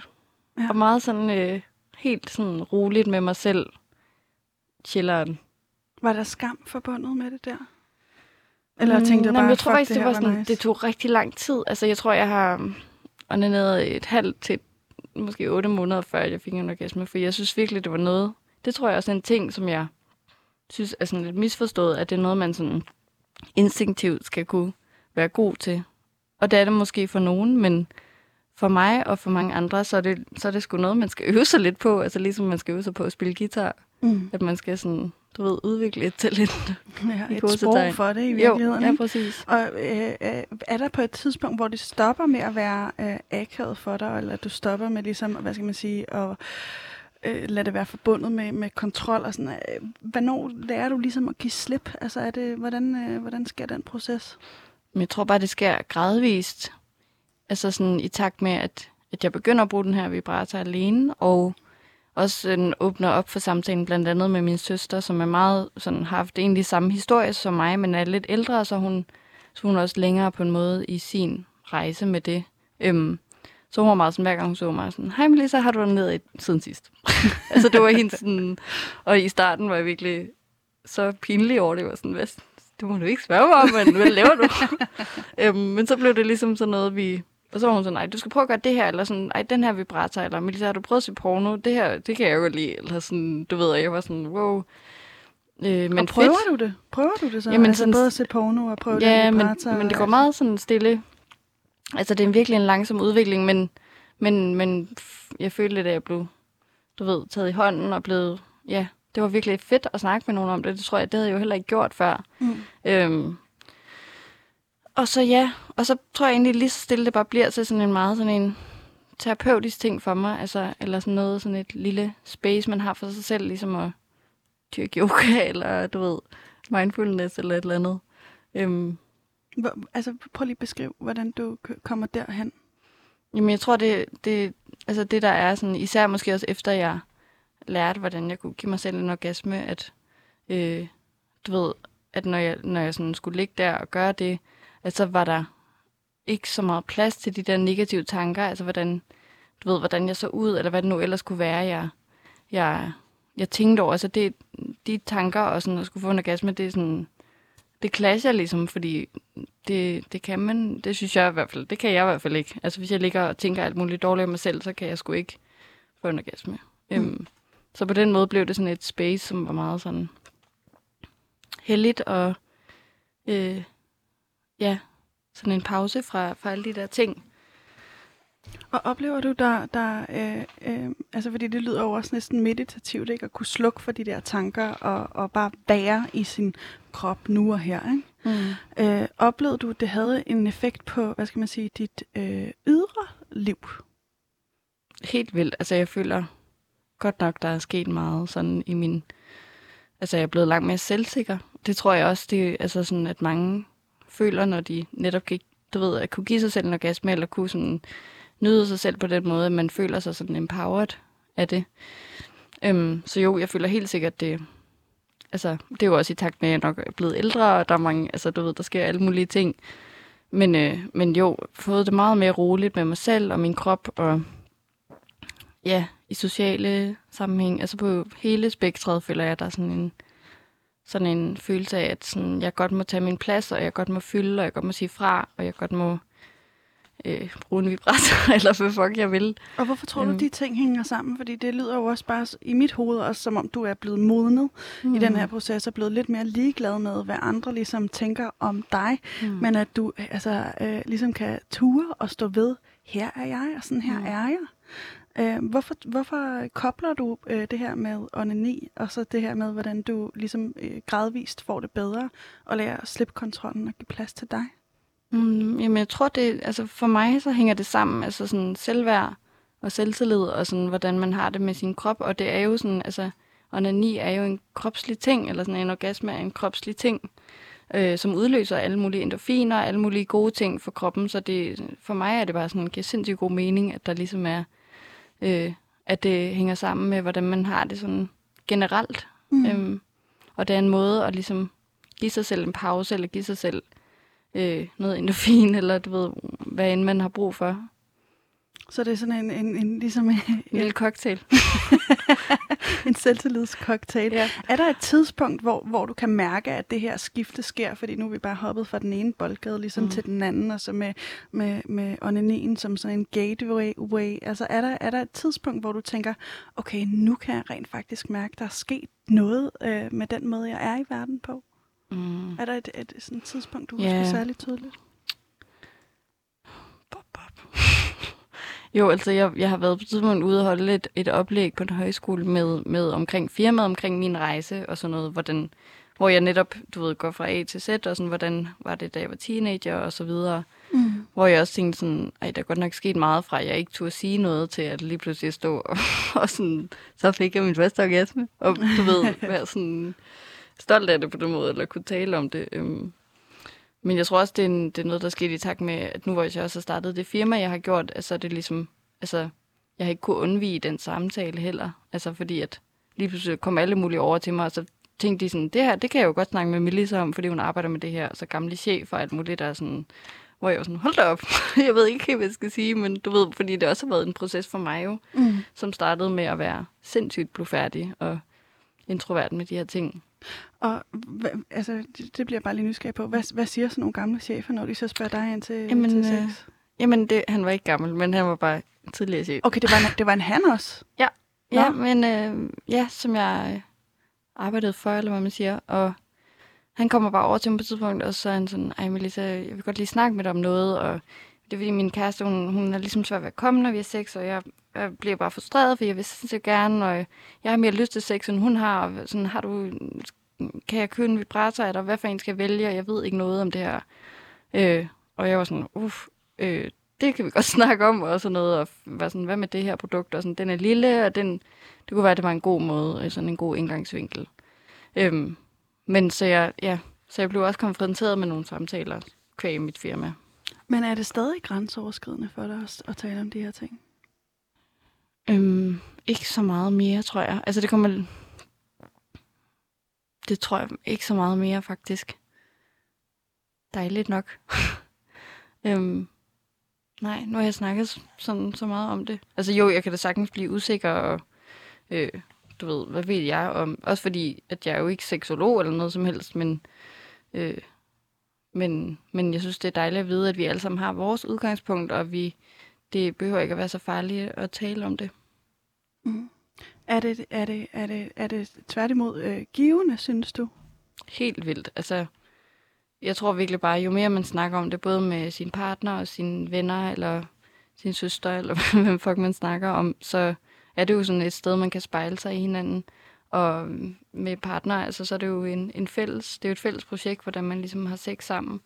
Ja. Og meget sådan øh, helt sådan roligt med mig selv. Chilleren. Var der skam forbundet med det der? Eller mm, tænkte du bare, jeg tror faktisk, det, det var sådan, nice. det tog rigtig lang tid. Altså, jeg tror, jeg har onaneret et halvt til måske otte måneder, før jeg fik en orgasme, for jeg synes virkelig, det var noget. Det tror jeg også er en ting, som jeg synes er sådan lidt misforstået, at det er noget, man sådan instinktivt skal kunne være god til. Og det er det måske for nogen, men for mig og for mange andre, så er det, så er det sgu noget, man skal øve sig lidt på. Altså ligesom man skal øve sig på at spille guitar. Mm. At man skal sådan, du ved, udvikle et talent. Ja, et sprog for det i virkeligheden. Jo, ja, præcis. Og øh, øh, er der på et tidspunkt, hvor det stopper med at være øh, akavet for dig, eller du stopper med ligesom, hvad skal man sige, at øh, lade det være forbundet med, med kontrol og sådan. Øh, hvornår lærer du ligesom at give slip? Altså er det, hvordan, øh, hvordan sker den proces? Men jeg tror bare, det sker gradvist. Altså sådan i takt med, at, at jeg begynder at bruge den her vibrator alene, og også sådan, åbner op for samtalen blandt andet med min søster, som er meget sådan, har haft egentlig samme historie som mig, men er lidt ældre, så hun, så hun er også længere på en måde i sin rejse med det. Øhm, så hun var meget sådan, hver gang hun så mig, sådan, hej Melissa, har du været ned siden sidst? [LAUGHS] altså det var helt sådan, og i starten var jeg virkelig så pinlig over det, var sådan, hvad, det må du ikke spørge mig om, men hvad laver du? [LAUGHS] øhm, men så blev det ligesom sådan noget, vi og så var hun sådan, nej, du skal prøve at gøre det her, eller sådan, nej, den her vibrator, eller Melissa, har du prøvet at se porno? Det her, det kan jeg jo lide, eller sådan, du ved, jeg var sådan, wow. Øh, men og prøver fedt. du det? Prøver du det så? Jamen, altså sådan, både at se porno og prøve ja, den vibrator? Men, men det går meget sådan stille. Altså, det er virkelig en langsom udvikling, men, men, men jeg følte lidt, at jeg blev, du ved, taget i hånden og blevet, ja, det var virkelig fedt at snakke med nogen om det. Det tror jeg, det havde jeg jo heller ikke gjort før. Mm. Øhm, og så ja, og så tror jeg egentlig lige så stille, det bare bliver til sådan en meget sådan en terapeutisk ting for mig, altså, eller sådan noget, sådan et lille space, man har for sig selv, ligesom at dyrke yoga, [LAUGHS] eller du ved, mindfulness, eller et eller andet. Øhm. Hvor, altså, prøv lige at beskrive, hvordan du kommer derhen. Jamen, jeg tror, det, det, altså det der er sådan, især måske også efter jeg lærte, hvordan jeg kunne give mig selv en orgasme, at øh, du ved, at når jeg, når jeg sådan skulle ligge der og gøre det, at så var der ikke så meget plads til de der negative tanker, altså hvordan, du ved, hvordan jeg så ud, eller hvad det nu ellers kunne være, jeg, jeg, jeg tænkte over. Altså det, de tanker og sådan at skulle få en orgasme, det er sådan, det clasher ligesom, fordi det, det kan man, det synes jeg i hvert fald, det kan jeg i hvert fald ikke. Altså hvis jeg ligger og tænker alt muligt dårligt om mig selv, så kan jeg sgu ikke få en orgasme. Mm. Øhm, så på den måde blev det sådan et space, som var meget sådan heldigt og øh, ja, sådan en pause fra, fra alle de der ting. Og oplever du, der, der øh, øh, altså fordi det lyder jo også næsten meditativt, ikke? At kunne slukke for de der tanker og, og bare være i sin krop nu og her, ikke? Mm. Øh, oplevede du, det havde en effekt på, hvad skal man sige, dit øh, ydre liv? Helt vildt. Altså jeg føler godt nok, der er sket meget sådan i min... Altså jeg er blevet langt mere selvsikker. Det tror jeg også, det altså sådan, at mange føler, når de netop kan, du ved, at kunne give sig selv en orgasme, eller kunne sådan nyde sig selv på den måde, at man føler sig sådan empowered af det. Øhm, så jo, jeg føler helt sikkert, det, altså, det er jo også i takt med, at jeg nok er blevet ældre, og der er mange, altså du ved, der sker alle mulige ting. Men, øh, men jo, fået det meget mere roligt med mig selv og min krop, og ja, i sociale sammenhæng, altså på hele spektret, føler jeg, at der er sådan en, sådan en følelse af, at sådan, jeg godt må tage min plads, og jeg godt må fylde, og jeg godt må sige fra, og jeg godt må øh, bruge en vibrator, [LAUGHS] eller hvad fuck jeg vil. Og hvorfor tror du, de ting hænger sammen? Fordi det lyder jo også bare i mit hoved, også som om du er blevet modnet mm. i den her proces, og blevet lidt mere ligeglad med, hvad andre ligesom tænker om dig, mm. men at du altså, øh, ligesom kan ture og stå ved, her er jeg, og sådan her mm. er jeg. Øh, hvorfor, hvorfor kobler du øh, det her med onani, og så det her med, hvordan du ligesom øh, gradvist får det bedre, og lærer at slippe kontrollen og give plads til dig? Mm, jamen, jeg tror, det, altså for mig så hænger det sammen, altså sådan selvværd og selvtillid, og sådan, hvordan man har det med sin krop, og det er jo sådan, altså, onani er jo en kropslig ting, eller sådan en orgasme er en kropslig ting, øh, som udløser alle mulige endorfiner, alle mulige gode ting for kroppen, så det, for mig er det bare sådan, giver sindssygt god mening, at der ligesom er, øh, at det hænger sammen med, hvordan man har det sådan generelt. Mm. Øhm, og det er en måde at ligesom give sig selv en pause, eller give sig selv øh, noget endorfin, [LAUGHS] eller du ved, hvad end man har brug for. Så det er sådan en, en, en ligesom en, en lille cocktail. [LAUGHS] en selvtillidscocktail. Ja. Er der et tidspunkt, hvor, hvor du kan mærke, at det her skifte sker? Fordi nu er vi bare hoppet fra den ene boldgade ligesom mm. til den anden, og så med, med, med onanien som sådan en gateway. Altså er der, er der et tidspunkt, hvor du tænker, okay, nu kan jeg rent faktisk mærke, der er sket noget øh, med den måde, jeg er i verden på? Mm. Er der et, et, et sådan tidspunkt, du yeah. husker særligt tydeligt? Bop, bop. Jo, altså jeg, jeg har været på tidspunkt ude og holde et, et oplæg på en højskole med, med omkring firmaet, omkring min rejse og sådan noget, hvordan, hvor jeg netop, du ved, går fra A til Z, og sådan, hvordan var det, da jeg var teenager og så videre. Mm. Hvor jeg også tænkte sådan, ej, der er godt nok sket meget fra, at jeg ikke turde sige noget til, at lige pludselig stå [LAUGHS] og, og sådan, så fik jeg min første orgasme. Og du ved, [LAUGHS] være sådan, stolt af det på den måde, eller kunne tale om det. Øhm. Men jeg tror også, det er, en, det er noget, der skete i takt med, at nu hvor jeg også har startet det firma, jeg har gjort, altså det er ligesom, altså jeg har ikke kunnet undvige den samtale heller. Altså fordi at lige pludselig kom alle mulige over til mig, og så tænkte de sådan, det her, det kan jeg jo godt snakke med Melissa om, fordi hun arbejder med det her, så gamle chef og alt muligt, der er sådan, hvor jeg var sådan, hold da op, [LAUGHS] jeg ved ikke hvad jeg skal sige, men du ved, fordi det også har været en proces for mig jo, mm. som startede med at være sindssygt blufærdig og introvert med de her ting. Og altså, det, det bliver jeg bare lige nysgerrig på. Hvad, hvad siger sådan nogle gamle chefer, når de så spørger dig ind til, jamen, til sex? Øh, jamen, det, han var ikke gammel, men han var bare tidligere chef. Okay, det var en, det var en han også? Ja, ja men øh, ja, som jeg øh, arbejdede for, eller hvad man siger. Og han kommer bare over til mig på et tidspunkt, og så er han sådan, ej Melissa, jeg vil godt lige snakke med dig om noget, og det er fordi min kæreste, hun, hun er ligesom svært ved at komme, når vi er sex, og jeg, jeg bliver bare frustreret, for jeg vil så gerne, og jeg har mere lyst til sex, end hun har. Og sådan, har du, kan jeg købe en vibrator, eller hvad for en skal jeg vælge? Jeg ved ikke noget om det her. Øh, og jeg var sådan, uff, øh, det kan vi [LAUGHS] godt snakke om, og sådan noget, og var sådan, hvad med det her produkt? Og sådan, den er lille, og den, det kunne være, at det var en god måde, sådan en god indgangsvinkel. Øhm, men så jeg, ja, så jeg blev også konfronteret med nogle samtaler kvæg mit firma. Men er det stadig grænseoverskridende for dig at, at tale om de her ting? Øhm, ikke så meget mere, tror jeg. Altså det kommer... Det tror jeg ikke så meget mere, faktisk. Dejligt nok. [LAUGHS] øhm, nej, nu har jeg snakket sådan så meget om det. Altså jo, jeg kan da sagtens blive usikker, og øh, du ved, hvad ved jeg om... Også fordi, at jeg er jo ikke seksolog eller noget som helst, men... Øh, men, men jeg synes, det er dejligt at vide, at vi alle sammen har vores udgangspunkt, og vi, det behøver ikke at være så farligt at tale om det. Mm. Er, det, er, det, er, det, er det tværtimod øh, givende, synes du? Helt vildt. Altså, jeg tror virkelig bare, jo mere man snakker om det, både med sin partner og sine venner, eller sin søster, eller [LAUGHS] hvem fuck man snakker om, så er det jo sådan et sted, man kan spejle sig i hinanden. Og med partner, altså, så er det jo en, en fælles, det er jo et fælles projekt, hvordan man ligesom har sex sammen,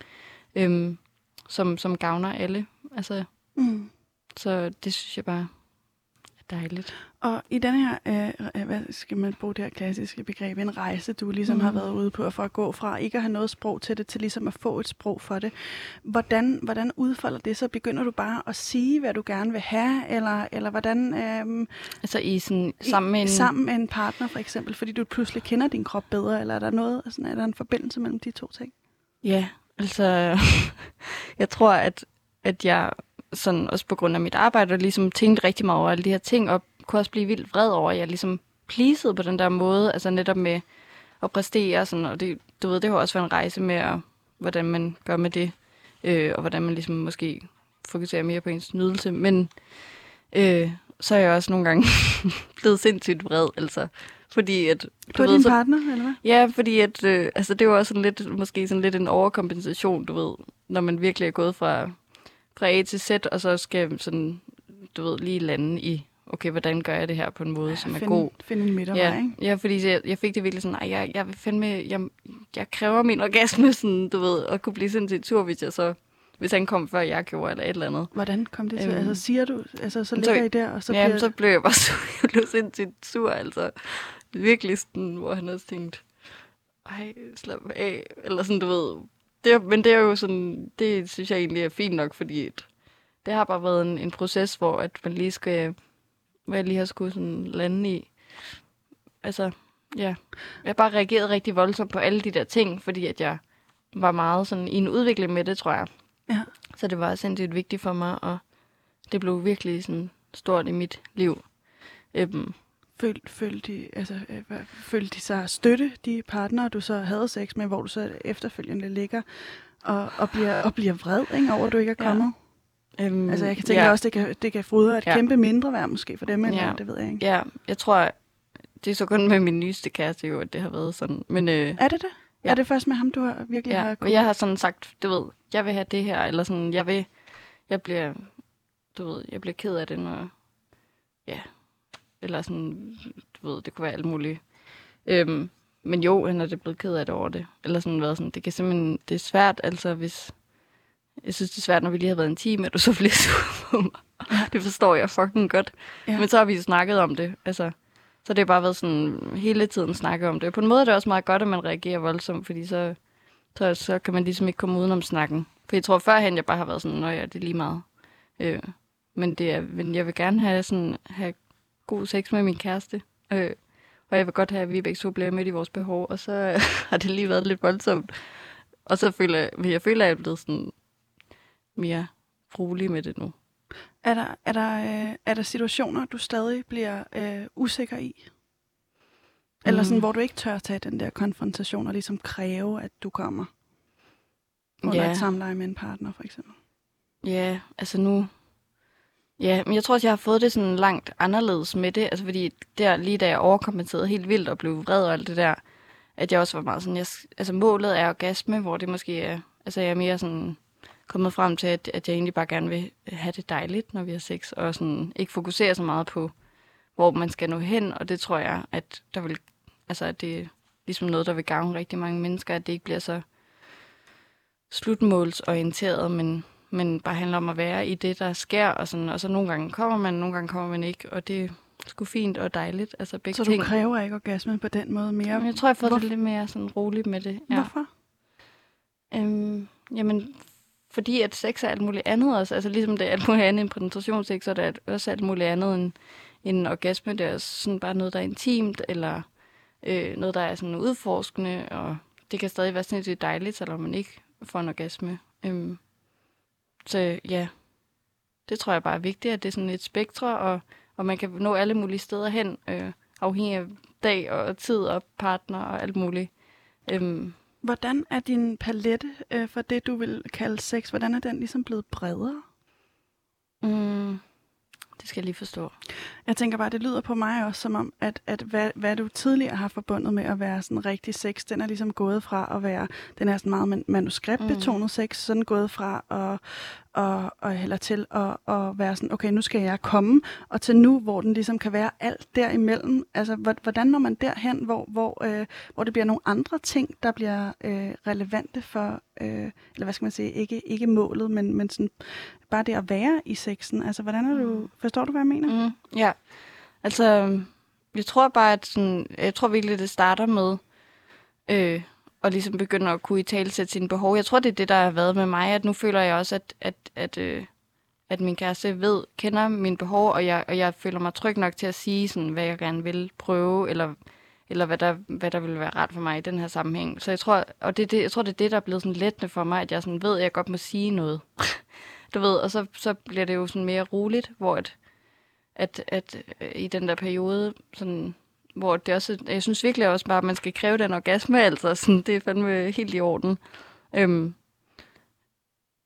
øhm, som, som gavner alle. Altså, Mm. så det synes jeg bare er dejligt. Og i den her, øh, hvad skal man bruge det her klassiske begreb, en rejse, du ligesom mm. har været ude på, for at gå fra ikke at have noget sprog til det, til ligesom at få et sprog for det. Hvordan, hvordan udfolder det så? Begynder du bare at sige, hvad du gerne vil have, eller, eller hvordan øh, Altså i sådan, sammen med en... sammen med en partner for eksempel, fordi du pludselig kender din krop bedre, eller er der noget, sådan, er der en forbindelse mellem de to ting? Ja, altså, [LAUGHS] jeg tror, at, at jeg sådan, også på grund af mit arbejde, ligesom tænkte rigtig meget over alle de her ting, og kunne også blive vildt vred over, at jeg ligesom pleasede på den der måde, altså netop med at præstere, og sådan, og det, du ved, det har også været en rejse med, at, hvordan man gør med det, øh, og hvordan man ligesom måske fokuserer mere på ens nydelse, men øh, så er jeg også nogle gange [LAUGHS] blevet sindssygt vred, altså, fordi at... På du din så, partner, eller hvad? Ja, fordi at, øh, altså, det var også sådan lidt, måske sådan lidt en overkompensation, du ved, når man virkelig er gået fra, fra A til Z, og så skal sådan, du ved, lige lande i, okay, hvordan gør jeg det her på en måde, ja, som er Find, god. Find en midtervej, Ja, ikke? ja, fordi jeg, jeg fik det virkelig sådan, nej, jeg, jeg vil fandme, jeg, jeg kræver min orgasme, [LAUGHS] sådan, du ved, og kunne blive sindssygt sur, hvis jeg så, hvis han kom før jeg gjorde, eller et eller andet. Hvordan kom det til? Øhm, altså siger du, altså så så- ligger I der, og så Så ja, bliver... så blev jeg bare [LAUGHS] sur, jeg blev sindssygt sur, altså, virkelig sådan, hvor han også tænkte, ej, slap af, eller sådan, du ved. Det, men det er jo sådan, det synes jeg egentlig er fint nok, fordi det har bare været en, en proces, hvor at man lige skal, hvor jeg lige har skulle sådan lande i. Altså, ja. Jeg har bare reageret rigtig voldsomt på alle de der ting, fordi at jeg var meget sådan i en udvikling med det, tror jeg. Ja. Så det var sindssygt vigtigt for mig, og det blev virkelig sådan stort i mit liv. Øhm, Føl, føl de, altså, øh, hvad- følte de sig støtte, de partnere, du så havde sex med, hvor du så efterfølgende ligger og, og, bliver, og bliver vred ikke, over, at du ikke er Ja. Øhm, Altså, jeg kan tænke ja. også, det kan, det kan fodre et ja. Kæmpe mindre værd måske for dem, eller Ja. det ved jeg ikke. Ja, jeg tror, det er så kun med min nyeste kæreste jo, at det har været sådan. Men øh, Er det det? Ja. Er det først med ham, du har virkelig har ja, kunnet? og jeg har sådan sagt, du ved, jeg vil have det her, eller sådan, jeg vil, jeg bliver, du ved, jeg bliver ked af det, når, ja, eller sådan, du ved, det kunne være alt muligt. Øhm, men jo, han er det blevet ked af det over det. Eller sådan været sådan, det kan simpelthen, det er svært, altså hvis, jeg synes, det er svært, når vi lige har været en time, at du så bliver [LAUGHS] sur på mig. Ja. Det forstår jeg fucking godt. Ja. Men så har vi snakket om det, altså, så det har bare været sådan, hele tiden snakke om det. På en måde er det også meget godt, at man reagerer voldsomt, fordi så, så, så kan man ligesom ikke komme udenom snakken. For jeg tror førhen, jeg bare har været sådan, nå ja, det er lige meget. Øh, men, det er, men jeg vil gerne have, sådan, have god sex med min kæreste. Øh, og jeg vil godt have, at vi begge to bliver midt i vores behov. Og så [LAUGHS] har det lige været lidt voldsomt. Og så føler jeg, jeg føler, at jeg er blevet sådan mere rolig med det nu. Er der, er, der, øh, er der situationer, du stadig bliver øh, usikker i? Eller sådan, Mm. hvor du ikke tør tage den der konfrontation og ligesom kræve, at du kommer under Ja. et samleje med en partner, for eksempel? Ja, altså nu... Ja, men jeg tror også, jeg har fået det sådan langt anderledes med det. Altså fordi der, lige da jeg overkompenserede helt vildt og blev vred og alt det der, at jeg også var meget sådan... Jeg, altså målet er orgasme, hvor det måske er... Altså jeg er mere sådan kommet frem til, at, at jeg egentlig bare gerne vil have det dejligt, når vi har sex, og sådan ikke fokusere så meget på, hvor man skal nå hen, og det tror jeg, at der vil, altså at det er ligesom noget, der vil gavne rigtig mange mennesker, at det ikke bliver så slutmålsorienteret, men, men bare handler om at være i det, der sker, og, sådan, og så nogle gange kommer man, nogle gange kommer man ikke, og det er sgu fint og dejligt, altså begge Så du ting. kræver ikke orgasme på den måde mere? Men jeg tror, jeg Hvor- det lidt mere sådan roligt med det. Ja. Hvorfor? Øhm, jamen, fordi at sex er alt muligt andet også. Altså ligesom det er alt muligt andet end penetrationssex, så er det også alt muligt andet end, end en orgasme. Det er sådan bare noget, der er intimt, eller øh, noget, der er sådan udforskende, og det kan stadig være sindssygt dejligt, selvom man ikke får en orgasme. Øhm, så ja, det tror jeg bare er vigtigt, at det er sådan et spektre, og, og man kan nå alle mulige steder hen, øh, afhængig af dag og tid og partner og alt muligt. Øhm, Hvordan er din palette øh, for det, du vil kalde sex, hvordan er den ligesom blevet bredere? Mm, det skal jeg lige forstå. Jeg tænker bare, det lyder på mig også som om, at, at hvad, hvad du tidligere har forbundet med at være sådan rigtig sex, den er ligesom gået fra at være, den er sådan meget man- manuskriptbetonet mm. sex, sådan gået fra at, og, og eller til at, at være sådan, okay, nu skal jeg komme, og til nu, hvor den ligesom kan være alt derimellem. Altså, hvordan når man derhen, hvor, hvor, øh, hvor det bliver nogle andre ting, der bliver øh, relevante for, øh, eller hvad skal man sige, ikke, ikke målet, men, men sådan, bare det at være i sexen. Altså, hvordan er du, mm. forstår du, hvad jeg mener? Mm, ja, altså, jeg tror bare, at sådan, jeg tror virkelig, det starter med, øh, og ligesom begynder at kunne i tale sætte sine behov. Jeg tror, det er det, der har været med mig, at nu føler jeg også, at, at, at, øh, at min kæreste ved, kender mine behov, og jeg, og jeg føler mig tryg nok til at sige, sådan, hvad jeg gerne vil prøve, eller, eller hvad, der, hvad der vil være rart for mig i den her sammenhæng. Så jeg tror, og det, det, jeg tror, det er det, der er blevet sådan lettende for mig, at jeg sådan ved, at jeg godt må sige noget. [LAUGHS] du ved, og så, så bliver det jo sådan mere roligt, hvor at, at, at øh, i den der periode, sådan, hvor det også, jeg synes virkelig også bare, at man skal kræve den orgasme, [LAUGHS] altså sådan, det er fandme helt i orden. Øhm,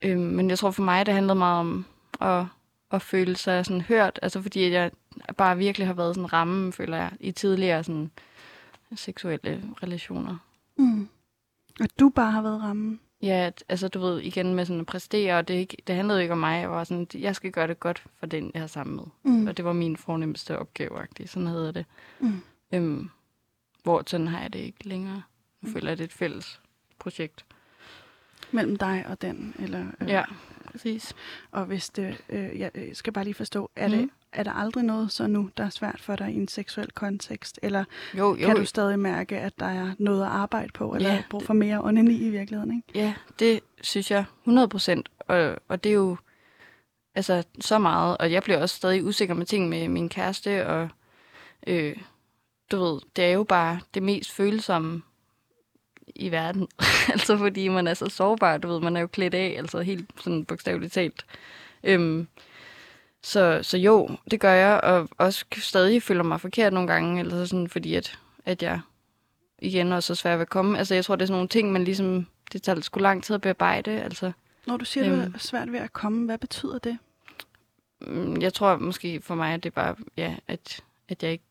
øhm, men jeg tror for mig, det handlede meget om at, at føle sig sådan hørt, altså fordi jeg bare virkelig har været sådan ramme, føler jeg, i tidligere sådan seksuelle relationer. Mm. At du bare har været ramme? Ja, altså du ved, igen med sådan at præstere, og det, ikke, det handlede ikke om mig. Jeg var sådan, jeg skal gøre det godt for den, jeg er sammen med. Mm. Og det var min fornemmeste opgave, sådan hedder det. Mm. Øhm, hvor sådan har jeg det ikke længere. Nu mm. føler jeg, det er et fælles projekt. Mellem dig og den? Eller, øh, ja, præcis. Og hvis det, øh, jeg skal bare lige forstå, er, mm. det, er der aldrig noget så nu, der er svært for dig i en seksuel kontekst? Eller jo, jo. kan du stadig mærke, at der er noget at arbejde på, eller ja, brug for mere onani i virkeligheden? Ikke? Ja, det synes jeg 100 procent. Og, og det er jo altså, så meget, og jeg bliver også stadig usikker med ting med min kæreste, og øh, du ved, det er jo bare det mest følsomme i verden. [LAUGHS] altså fordi man er så sårbar, du ved, man er jo klædt af, altså helt sådan bogstaveligt talt. Øhm, så, så jo, det gør jeg, og også stadig føler mig forkert nogle gange, altså sådan, fordi at, at jeg igen også er svært ved at komme. Altså jeg tror, det er sådan nogle ting, man ligesom, det tager sgu lang tid at bearbejde. Altså, Når du siger, øhm, du er svært ved at komme, hvad betyder det? Mm, jeg tror måske for mig, at det er bare, ja, at, at jeg ikke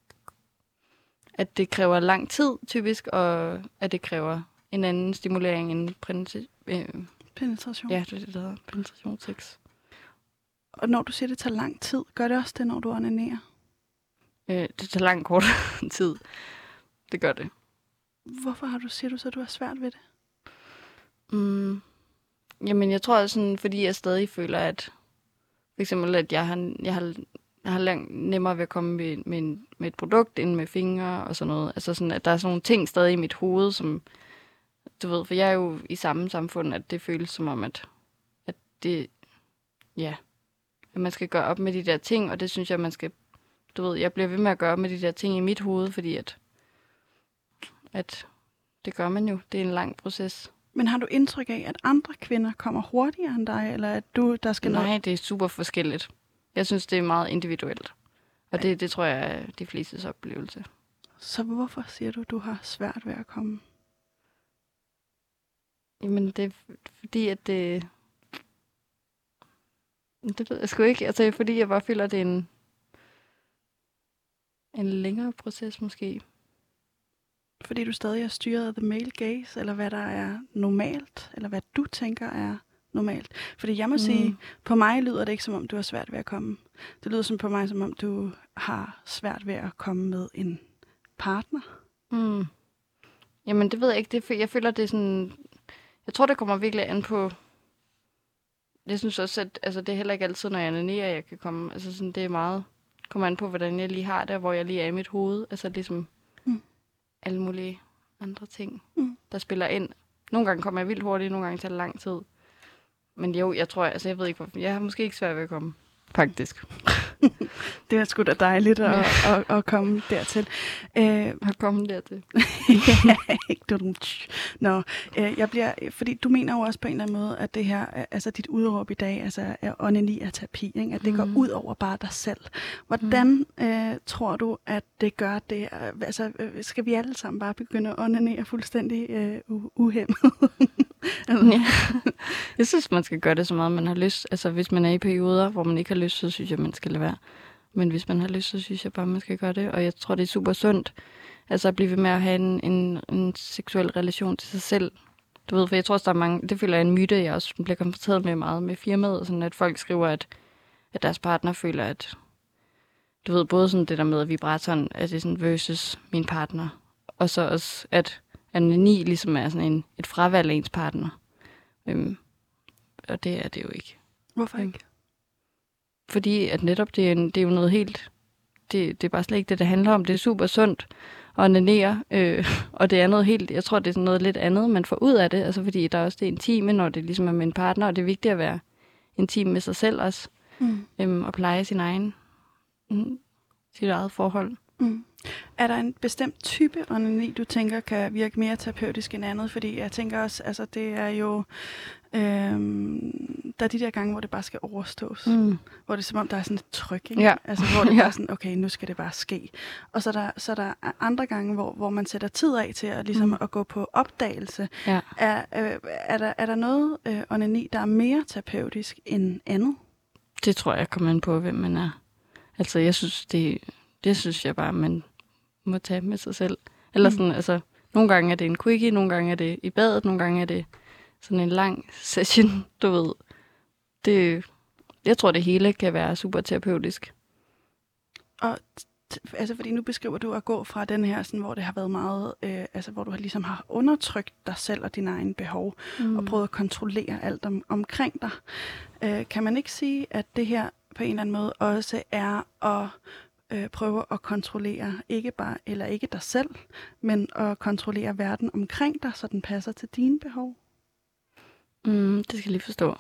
at det kræver lang tid, typisk, og at det kræver en anden stimulering end øh, penetration. Ja, det er det, der hedder penetrationssex. Og når du siger, det tager lang tid, gør det også det, når du onanerer? Øh, det tager lang kort [LAUGHS] tid. Det gør det. Hvorfor har du, siger du så, at du har svært ved det? Mm, jamen, jeg tror sådan, fordi jeg stadig føler, at for eksempel, at jeg har, jeg har jeg har langt nemmere ved at komme med, med, en, med et produkt end med fingre og sådan noget. Altså sådan, at der er sådan nogle ting stadig i mit hoved, som, du ved, for jeg er jo i samme samfund, at det føles som om, at, at det, ja, at man skal gøre op med de der ting, og det synes jeg, man skal, du ved, jeg bliver ved med at gøre op med de der ting i mit hoved, fordi at, at det gør man jo. Det er en lang proces. Men har du indtryk af, at andre kvinder kommer hurtigere end dig, eller at du, der skal Nej, noget? det er super forskelligt. Jeg synes, det er meget individuelt. Og det, det tror jeg er de flestes oplevelse. Så hvorfor siger du, du har svært ved at komme? Jamen, det er fordi, at det... Det ved jeg sgu ikke. Altså, fordi jeg bare føler, at det er en, en længere proces, måske. Fordi du stadig er styret af the male gaze, eller hvad der er normalt, eller hvad du tænker er normalt. Fordi jeg må mm. sige, på mig lyder det ikke som om, du har svært ved at komme. Det lyder som på mig, som om du har svært ved at komme med en partner. Mm. Jamen, det ved jeg ikke. Det, jeg føler, det er sådan... Jeg tror, det kommer virkelig an på... Jeg synes også, at altså, det er heller ikke altid, når jeg er nede, jeg kan komme... Altså, sådan, det er meget... kommer an på, hvordan jeg lige har det, hvor jeg lige er i mit hoved. Altså, ligesom mm. alle mulige andre ting, mm. der spiller ind. Nogle gange kommer jeg vildt hurtigt, nogle gange tager det lang tid. Men jo, jeg tror, altså jeg ved ikke. Jeg har måske ikke svært ved at komme, faktisk. [LAUGHS] det er sgu da dejligt at, at, at komme dertil. Øh, at komme dertil. [LAUGHS] ja, ikke du. Nå, øh, jeg bliver, fordi du mener jo også på en eller anden måde, at det her, altså dit udråb i dag, altså er onani af terapi, ikke? at det mm. går ud over bare dig selv. Hvordan mm. øh, tror du, at det gør det? Altså, øh, skal vi alle sammen bare begynde at onanere fuldstændig øh, uhemmet? [LAUGHS] ja. [LAUGHS] Jeg synes, man skal gøre det så meget, man har lyst. Altså, hvis man er i perioder, hvor man ikke har lyst, så synes jeg, man skal lade være. Men hvis man har lyst, så synes jeg bare, man skal gøre det. Og jeg tror, det er super sundt. Altså at blive ved med at have en, en, en seksuel relation til sig selv. du ved, for jeg tror også, der er mange, det føler jeg er en myte, jeg også bliver konfronteret med meget med firmaet, sådan at folk skriver, at, at deres partner føler, at du ved, både sådan det der med, at vibratoren er sådan versus min partner, og så også, at anoni ligesom er sådan en, et fravalg af ens partner. Øhm, og det er det jo ikke. Hvorfor ikke? Fordi at netop det er, en, det er jo noget helt... Det, det er bare slet ikke det, det handler om. Det er super sundt at onanere, øh, [LAUGHS] og det er noget helt... Jeg tror, det er sådan noget lidt andet, man får ud af det. Altså fordi der er også det intime, når det ligesom er med en partner, og det er vigtigt at være intim med sig selv også. Mm. Øhm, og pleje sin egen... Mm, sit eget forhold. Mm. Er der en bestemt type onani, du tænker kan virke mere terapeutisk end andet? Fordi jeg tænker også, altså det er jo, øhm, der er de der gange, hvor det bare skal overstås. Mm. Hvor det er som om, der er sådan et tryk, ikke? Ja. Altså hvor det [LAUGHS] ja. er sådan, okay, nu skal det bare ske. Og så er der, så er der andre gange, hvor, hvor man sætter tid af til at, ligesom, mm. at gå på opdagelse. Ja. Er, øh, er, der, er der noget øh, onani, der er mere terapeutisk end andet? Det tror jeg kommer ind på, hvem man er. Altså, jeg synes, det, det synes jeg bare, man må tage med sig selv. Eller mm. sådan, mm. altså, nogle gange er det en quickie, nogle gange er det i badet, nogle gange er det sådan en lang [LAUGHS] session, du ved. Det, jeg tror, det hele kan være super terapeutisk. Og altså fordi nu beskriver du at gå fra den her, sådan, hvor det har været meget, øh, altså hvor du ligesom har undertrykt dig selv og dine egne behov, mm. og prøvet at kontrollere alt om, omkring dig. Øh, kan man ikke sige, at det her på en eller anden måde også er at øh, prøve at kontrollere ikke bare eller ikke dig selv, men at kontrollere verden omkring dig, så den passer til dine behov. Mm, det skal jeg lige forstå.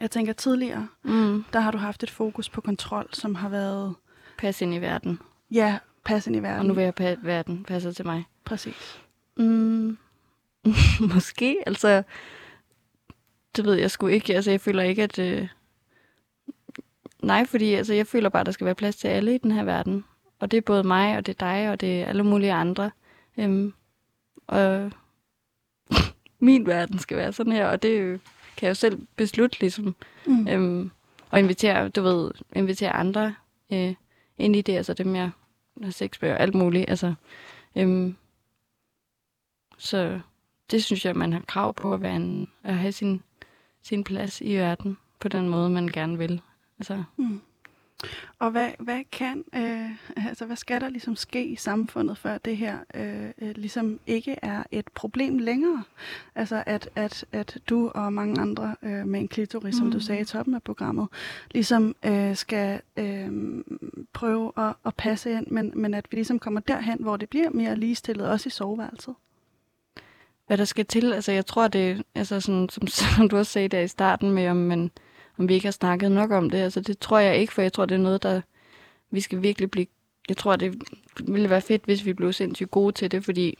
Jeg tænker tidligere, mm. der har du haft et fokus på kontrol, som har været... Pas ind i verden. Ja, pas ind i verden. Og nu vil jeg pa- verden passe til mig. Præcis. Mm, [LAUGHS] måske, altså... Det ved jeg sgu ikke. Altså, jeg føler ikke, at... Øh, Nej, fordi altså, jeg føler bare, at der skal være plads til alle i den her verden. Og det er både mig, og det er dig, og det er alle mulige andre. Øhm, og [LAUGHS] min verden skal være sådan her, og det kan jeg jo selv beslutte, ligesom. Mm. Øhm, og invitere, du ved, invitere andre øh, ind i det, altså dem, jeg har sex med, og alt muligt. Altså, øhm, så det synes jeg, man har krav på at, være en, at have sin, sin plads i verden på den måde, man gerne vil. Altså. Mm. Og hvad, hvad kan, øh, altså hvad skal der ligesom ske i samfundet, før det her øh, øh, ligesom ikke er et problem længere? Altså at, at, at du og mange andre øh, med en klitoris, mm. som du mm. sagde i toppen af programmet, ligesom øh, skal øh, prøve at, at passe ind, men, men at vi ligesom kommer derhen, hvor det bliver mere ligestillet, også i soveværelset? Hvad der skal til? Altså jeg tror det, altså sådan, som, [LAUGHS] som du også sagde der i starten med, om man om vi ikke har snakket nok om det. Altså, det tror jeg ikke, for jeg tror, det er noget, der vi skal virkelig blive... Jeg tror, det ville være fedt, hvis vi blev sindssygt gode til det, fordi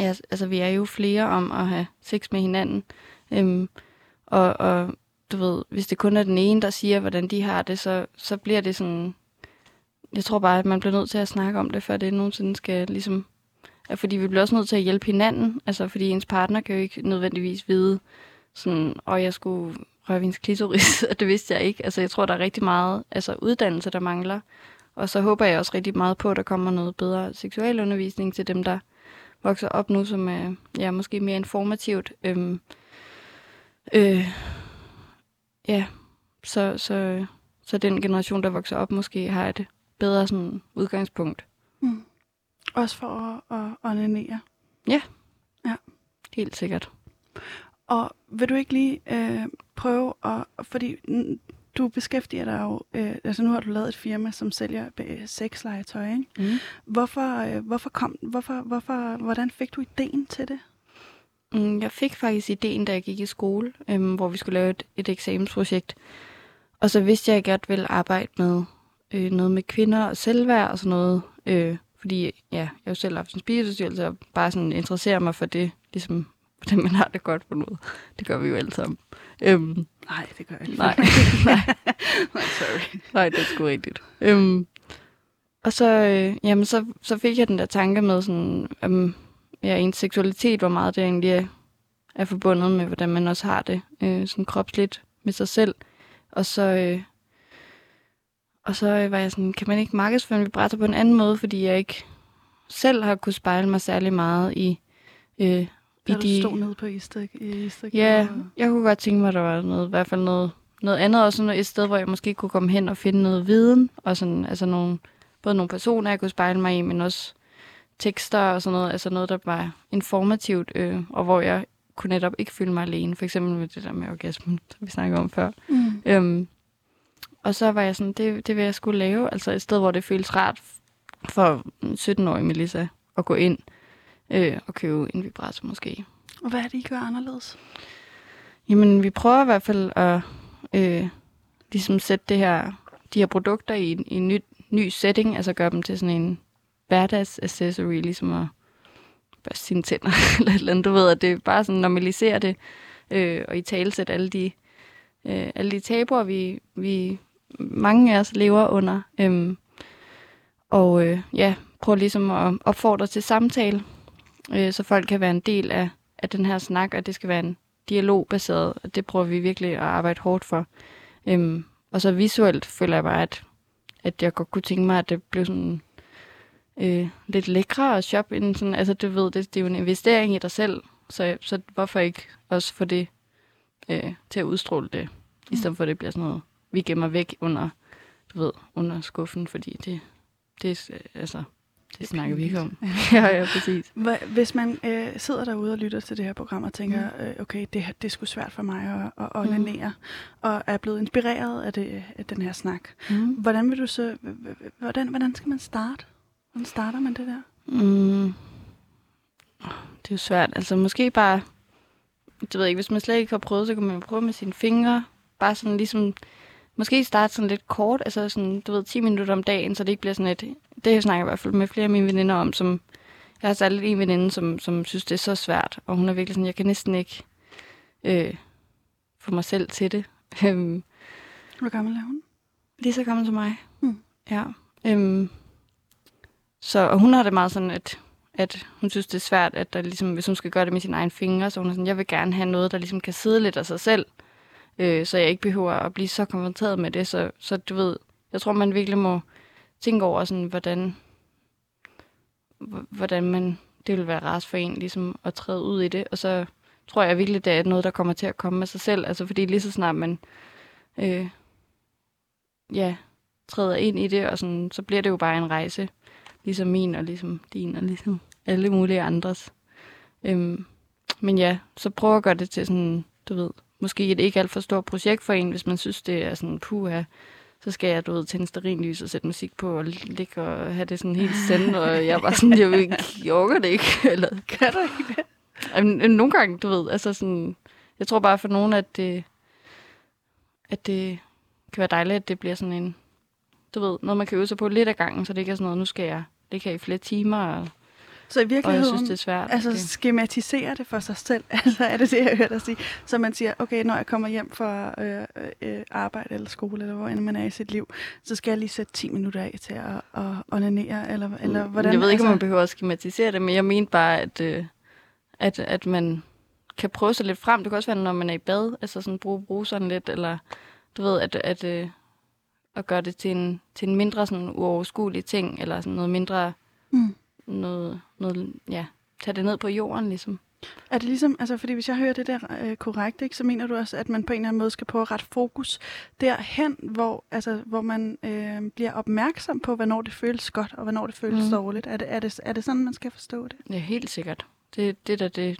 ja, altså, vi er jo flere om at have sex med hinanden. Øhm, og, og du ved, hvis det kun er den ene, der siger, hvordan de har det, så, så bliver det sådan... Jeg tror bare, at man bliver nødt til at snakke om det, før det nogensinde skal ligesom... Fordi vi bliver også nødt til at hjælpe hinanden, altså fordi ens partner kan jo ikke nødvendigvis vide, sådan, og jeg skulle røvins klitoris, [LAUGHS] og det vidste jeg ikke. Altså, jeg tror, der er rigtig meget altså, uddannelse, der mangler. Og så håber jeg også rigtig meget på, at der kommer noget bedre seksualundervisning til dem, der vokser op nu, som er ja, måske mere informativt. Øhm, øh, ja, så, så, så den generation, der vokser op, måske har et bedre sådan, udgangspunkt. Mm. Også for at, at onanere? Ja. ja, helt sikkert. Og vil du ikke lige øh, prøve at, fordi du beskæftiger dig jo, øh, altså nu har du lavet et firma, som sælger øh, sexlegetøj, ikke? Mm. Hvorfor, øh, hvorfor kom, hvorfor, hvorfor, hvordan fik du ideen til det? Mm, jeg fik faktisk ideen, da jeg gik i skole, øh, hvor vi skulle lave et, et eksamensprojekt. Og så vidste jeg, at jeg godt ville arbejde med øh, noget med kvinder og selvværd og sådan noget. Øh, fordi ja, jeg har jo selv haft en spiseforstyrrelse og bare sådan interesserer mig for det, ligesom hvordan man har det godt på noget. Det gør vi jo alle sammen. Øhm, nej, det gør jeg ikke. [LAUGHS] Nej, nej. sorry. Nej, det er sgu rigtigt. Øhm, og så, øh, jamen, så, så fik jeg den der tanke med, sådan, øhm, ja, ens seksualitet, hvor meget det egentlig er, er forbundet med, hvordan man også har det øh, sådan kropsligt med sig selv. Og så, øh, og så øh, var jeg sådan, kan man ikke markedsføre en vibrator på en anden måde, fordi jeg ikke selv har kunne spejle mig særlig meget i øh, Da du de... stod nede på Istek? Istek ja, og... jeg kunne godt tænke mig, at der var noget, i hvert fald noget, noget andet. Også noget, et sted, hvor jeg måske kunne komme hen og finde noget viden. Og sådan, altså nogle, både nogle personer, jeg kunne spejle mig i, men også tekster og sådan noget. Altså noget, der var informativt, øh, og hvor jeg kunne netop ikke føle mig alene. For eksempel med det der med orgasmen, som vi snakkede om før. Mm. Øhm, og så var jeg sådan, det, det vil jeg skulle lave. Altså et sted, hvor det føles rart for 17-årige Melissa at gå ind øh, og købe en vibrator måske. Og hvad er det, I gør anderledes? Jamen, vi prøver i hvert fald at øh, ligesom sætte det her, de her produkter i, i en ny, ny setting, altså gøre dem til sådan en hverdagsaccessory, ligesom at børste sine tænder, [LAUGHS] eller et eller andet, du ved, at det bare sådan normaliserer det, øh, og i talsæt alle de, øh, alle de tabuer, vi, vi mange af os lever under. Øhm, og øh, ja, prøv ligesom at opfordre til samtale, øh, så folk kan være en del af, af den her snak, og det skal være en dialogbaseret, og det prøver vi virkelig at arbejde hårdt for. Øhm, og så visuelt føler jeg bare, at, at jeg godt kunne tænke mig, at det blev sådan øh, lidt lækre at shoppe. Inden sådan, altså, du ved, det, det er jo en investering i dig selv, så, så hvorfor ikke også få det øh, til at udstråle det, mm. i stedet for at det bliver sådan noget, vi gemmer væk under, du ved, under skuffen, fordi det, det, altså, det snakker vi ikke om. [LAUGHS] ja, ja, præcis. Hvis man øh, sidder derude og lytter til det her program og tænker, mm. øh, okay, det, det er sgu svært for mig at, at onanere, mm. og er blevet inspireret af, det, af den her snak, mm. hvordan vil du så, hvordan, hvordan skal man starte? Hvordan starter man det der? Mm. Det er jo svært. Altså måske bare, det ved jeg ikke, hvis man slet ikke har prøvet, så kan man prøve med sine fingre. Bare sådan ligesom, måske starte sådan lidt kort, altså sådan, du ved, 10 minutter om dagen, så det ikke bliver sådan et, det snakker jeg i hvert fald med flere af mine veninder om, som, jeg har særligt en veninde, som, som synes, det er så svært, og hun er virkelig sådan, jeg kan næsten ikke øh, få mig selv til det. Øhm, Hvor gammel er hun? Lige så gammel som mig. Mm. Ja. Øhm, så, og hun har det meget sådan, at, at hun synes, det er svært, at der ligesom, hvis hun skal gøre det med sine egne fingre, så hun er sådan, jeg vil gerne have noget, der ligesom kan sidde lidt af sig selv, øh, så jeg ikke behøver at blive så konfronteret med det. Så, så du ved, jeg tror, man virkelig må tænke over, sådan, hvordan, hvordan man, det vil være rart for en ligesom, at træde ud i det. Og så tror jeg virkelig, det er noget, der kommer til at komme med sig selv. Altså, fordi lige så snart man øh, ja, træder ind i det, og sådan, så bliver det jo bare en rejse ligesom min og ligesom din og ligesom [LAUGHS] alle mulige andres. Øhm, men ja, så prøv at gøre det til sådan, du ved, måske et ikke alt for stort projekt for en, hvis man synes, det er sådan, puha, så skal jeg, du ved, tænde sterinlys og sætte musik på og ligge og have det sådan helt send, og jeg var sådan, jeg, ikke, jeg orker det ikke. [LAUGHS] Eller, kan du ikke det? Jamen, nogle gange, du ved, altså sådan, jeg tror bare for nogen, at det, at det kan være dejligt, at det bliver sådan en, du ved, noget man kan øve sig på lidt af gangen, så det ikke er sådan noget, nu skal jeg ligge her i flere timer. Og, så i virkeligheden, og jeg synes, det er svært. Altså okay. skematisere det for sig selv. [LAUGHS] Altså er det det, jeg hørte dig sige. Så man siger, okay, når jeg kommer hjem fra øh, øh, arbejde eller skole, eller hvor end man er i sit liv, så skal jeg lige sætte 10 minutter af til at, at onanere, eller, eller mm, hvordan? Jeg ved ikke, altså... om man behøver at skematisere det, men jeg mente bare, at, øh, at, at man kan prøve sig lidt frem. Det kan også være, når man er i bad, altså sådan bruge bruseren lidt, eller du ved, at, at, øh, at gøre det til en, til en mindre sådan uoverskuelig ting, eller sådan noget mindre, mm. Noget, noget, ja, tage det ned på jorden ligesom. Er det ligesom, altså fordi hvis jeg hører det der øh, korrekt, ikke, så mener du også, at man på en eller anden måde skal prøve at rette fokus derhen, hvor, altså, hvor man øh, bliver opmærksom på, hvornår det føles godt, og hvornår det føles mm. dårligt. Er det, er, det, er det sådan, man skal forstå det? Ja, helt sikkert. Det, det der, det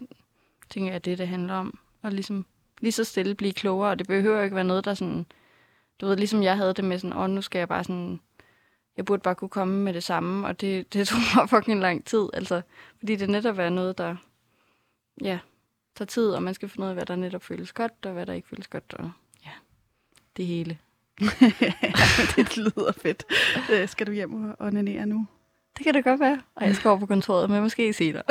tænker jeg, det, det handler om. Og ligesom lige så stille blive klogere, og det behøver ikke være noget, der sådan du ved, ligesom jeg havde det med sådan, åh, nu skal jeg bare sådan, jeg burde bare kunne komme med det samme, og det, det tog [LAUGHS] mig fucking lang tid, altså, fordi det netop er noget, der, ja, tager tid, og man skal finde ud af, hvad der netop føles godt, og hvad der ikke føles godt, og ja, det hele. [LAUGHS] det lyder fedt. Øh, skal du hjem og onanere nu? Det kan det godt være. Og jeg skal over på kontoret, men måske senere.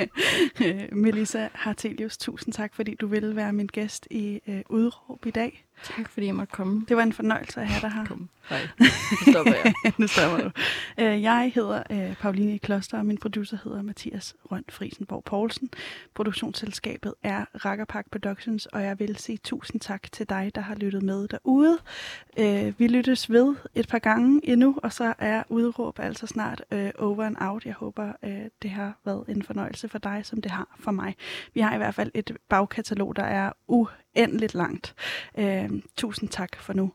[LAUGHS] Melissa Hartelius, tusind tak, fordi du ville være min gæst i øh, Udråb i dag. Tak fordi jeg måtte komme. Det var en fornøjelse at have dig her. Kom. Nej, [LAUGHS] nu stopper jeg. [LAUGHS] nu stopper du. Øh, jeg hedder øh, Pauline Kloster, og min producer hedder Mathias Røn Friesenborg Poulsen. Produktionsselskabet er Rakkerpark Productions, og jeg vil sige tusind tak til dig, der har lyttet med derude. Øh, vi lyttes ved et par gange endnu, og så er udråb altså snart over and out. Jeg håber, det har været en fornøjelse for dig, som det har for mig. Vi har i hvert fald et bagkatalog, der er uendeligt langt. Øhm, tusind tak for nu.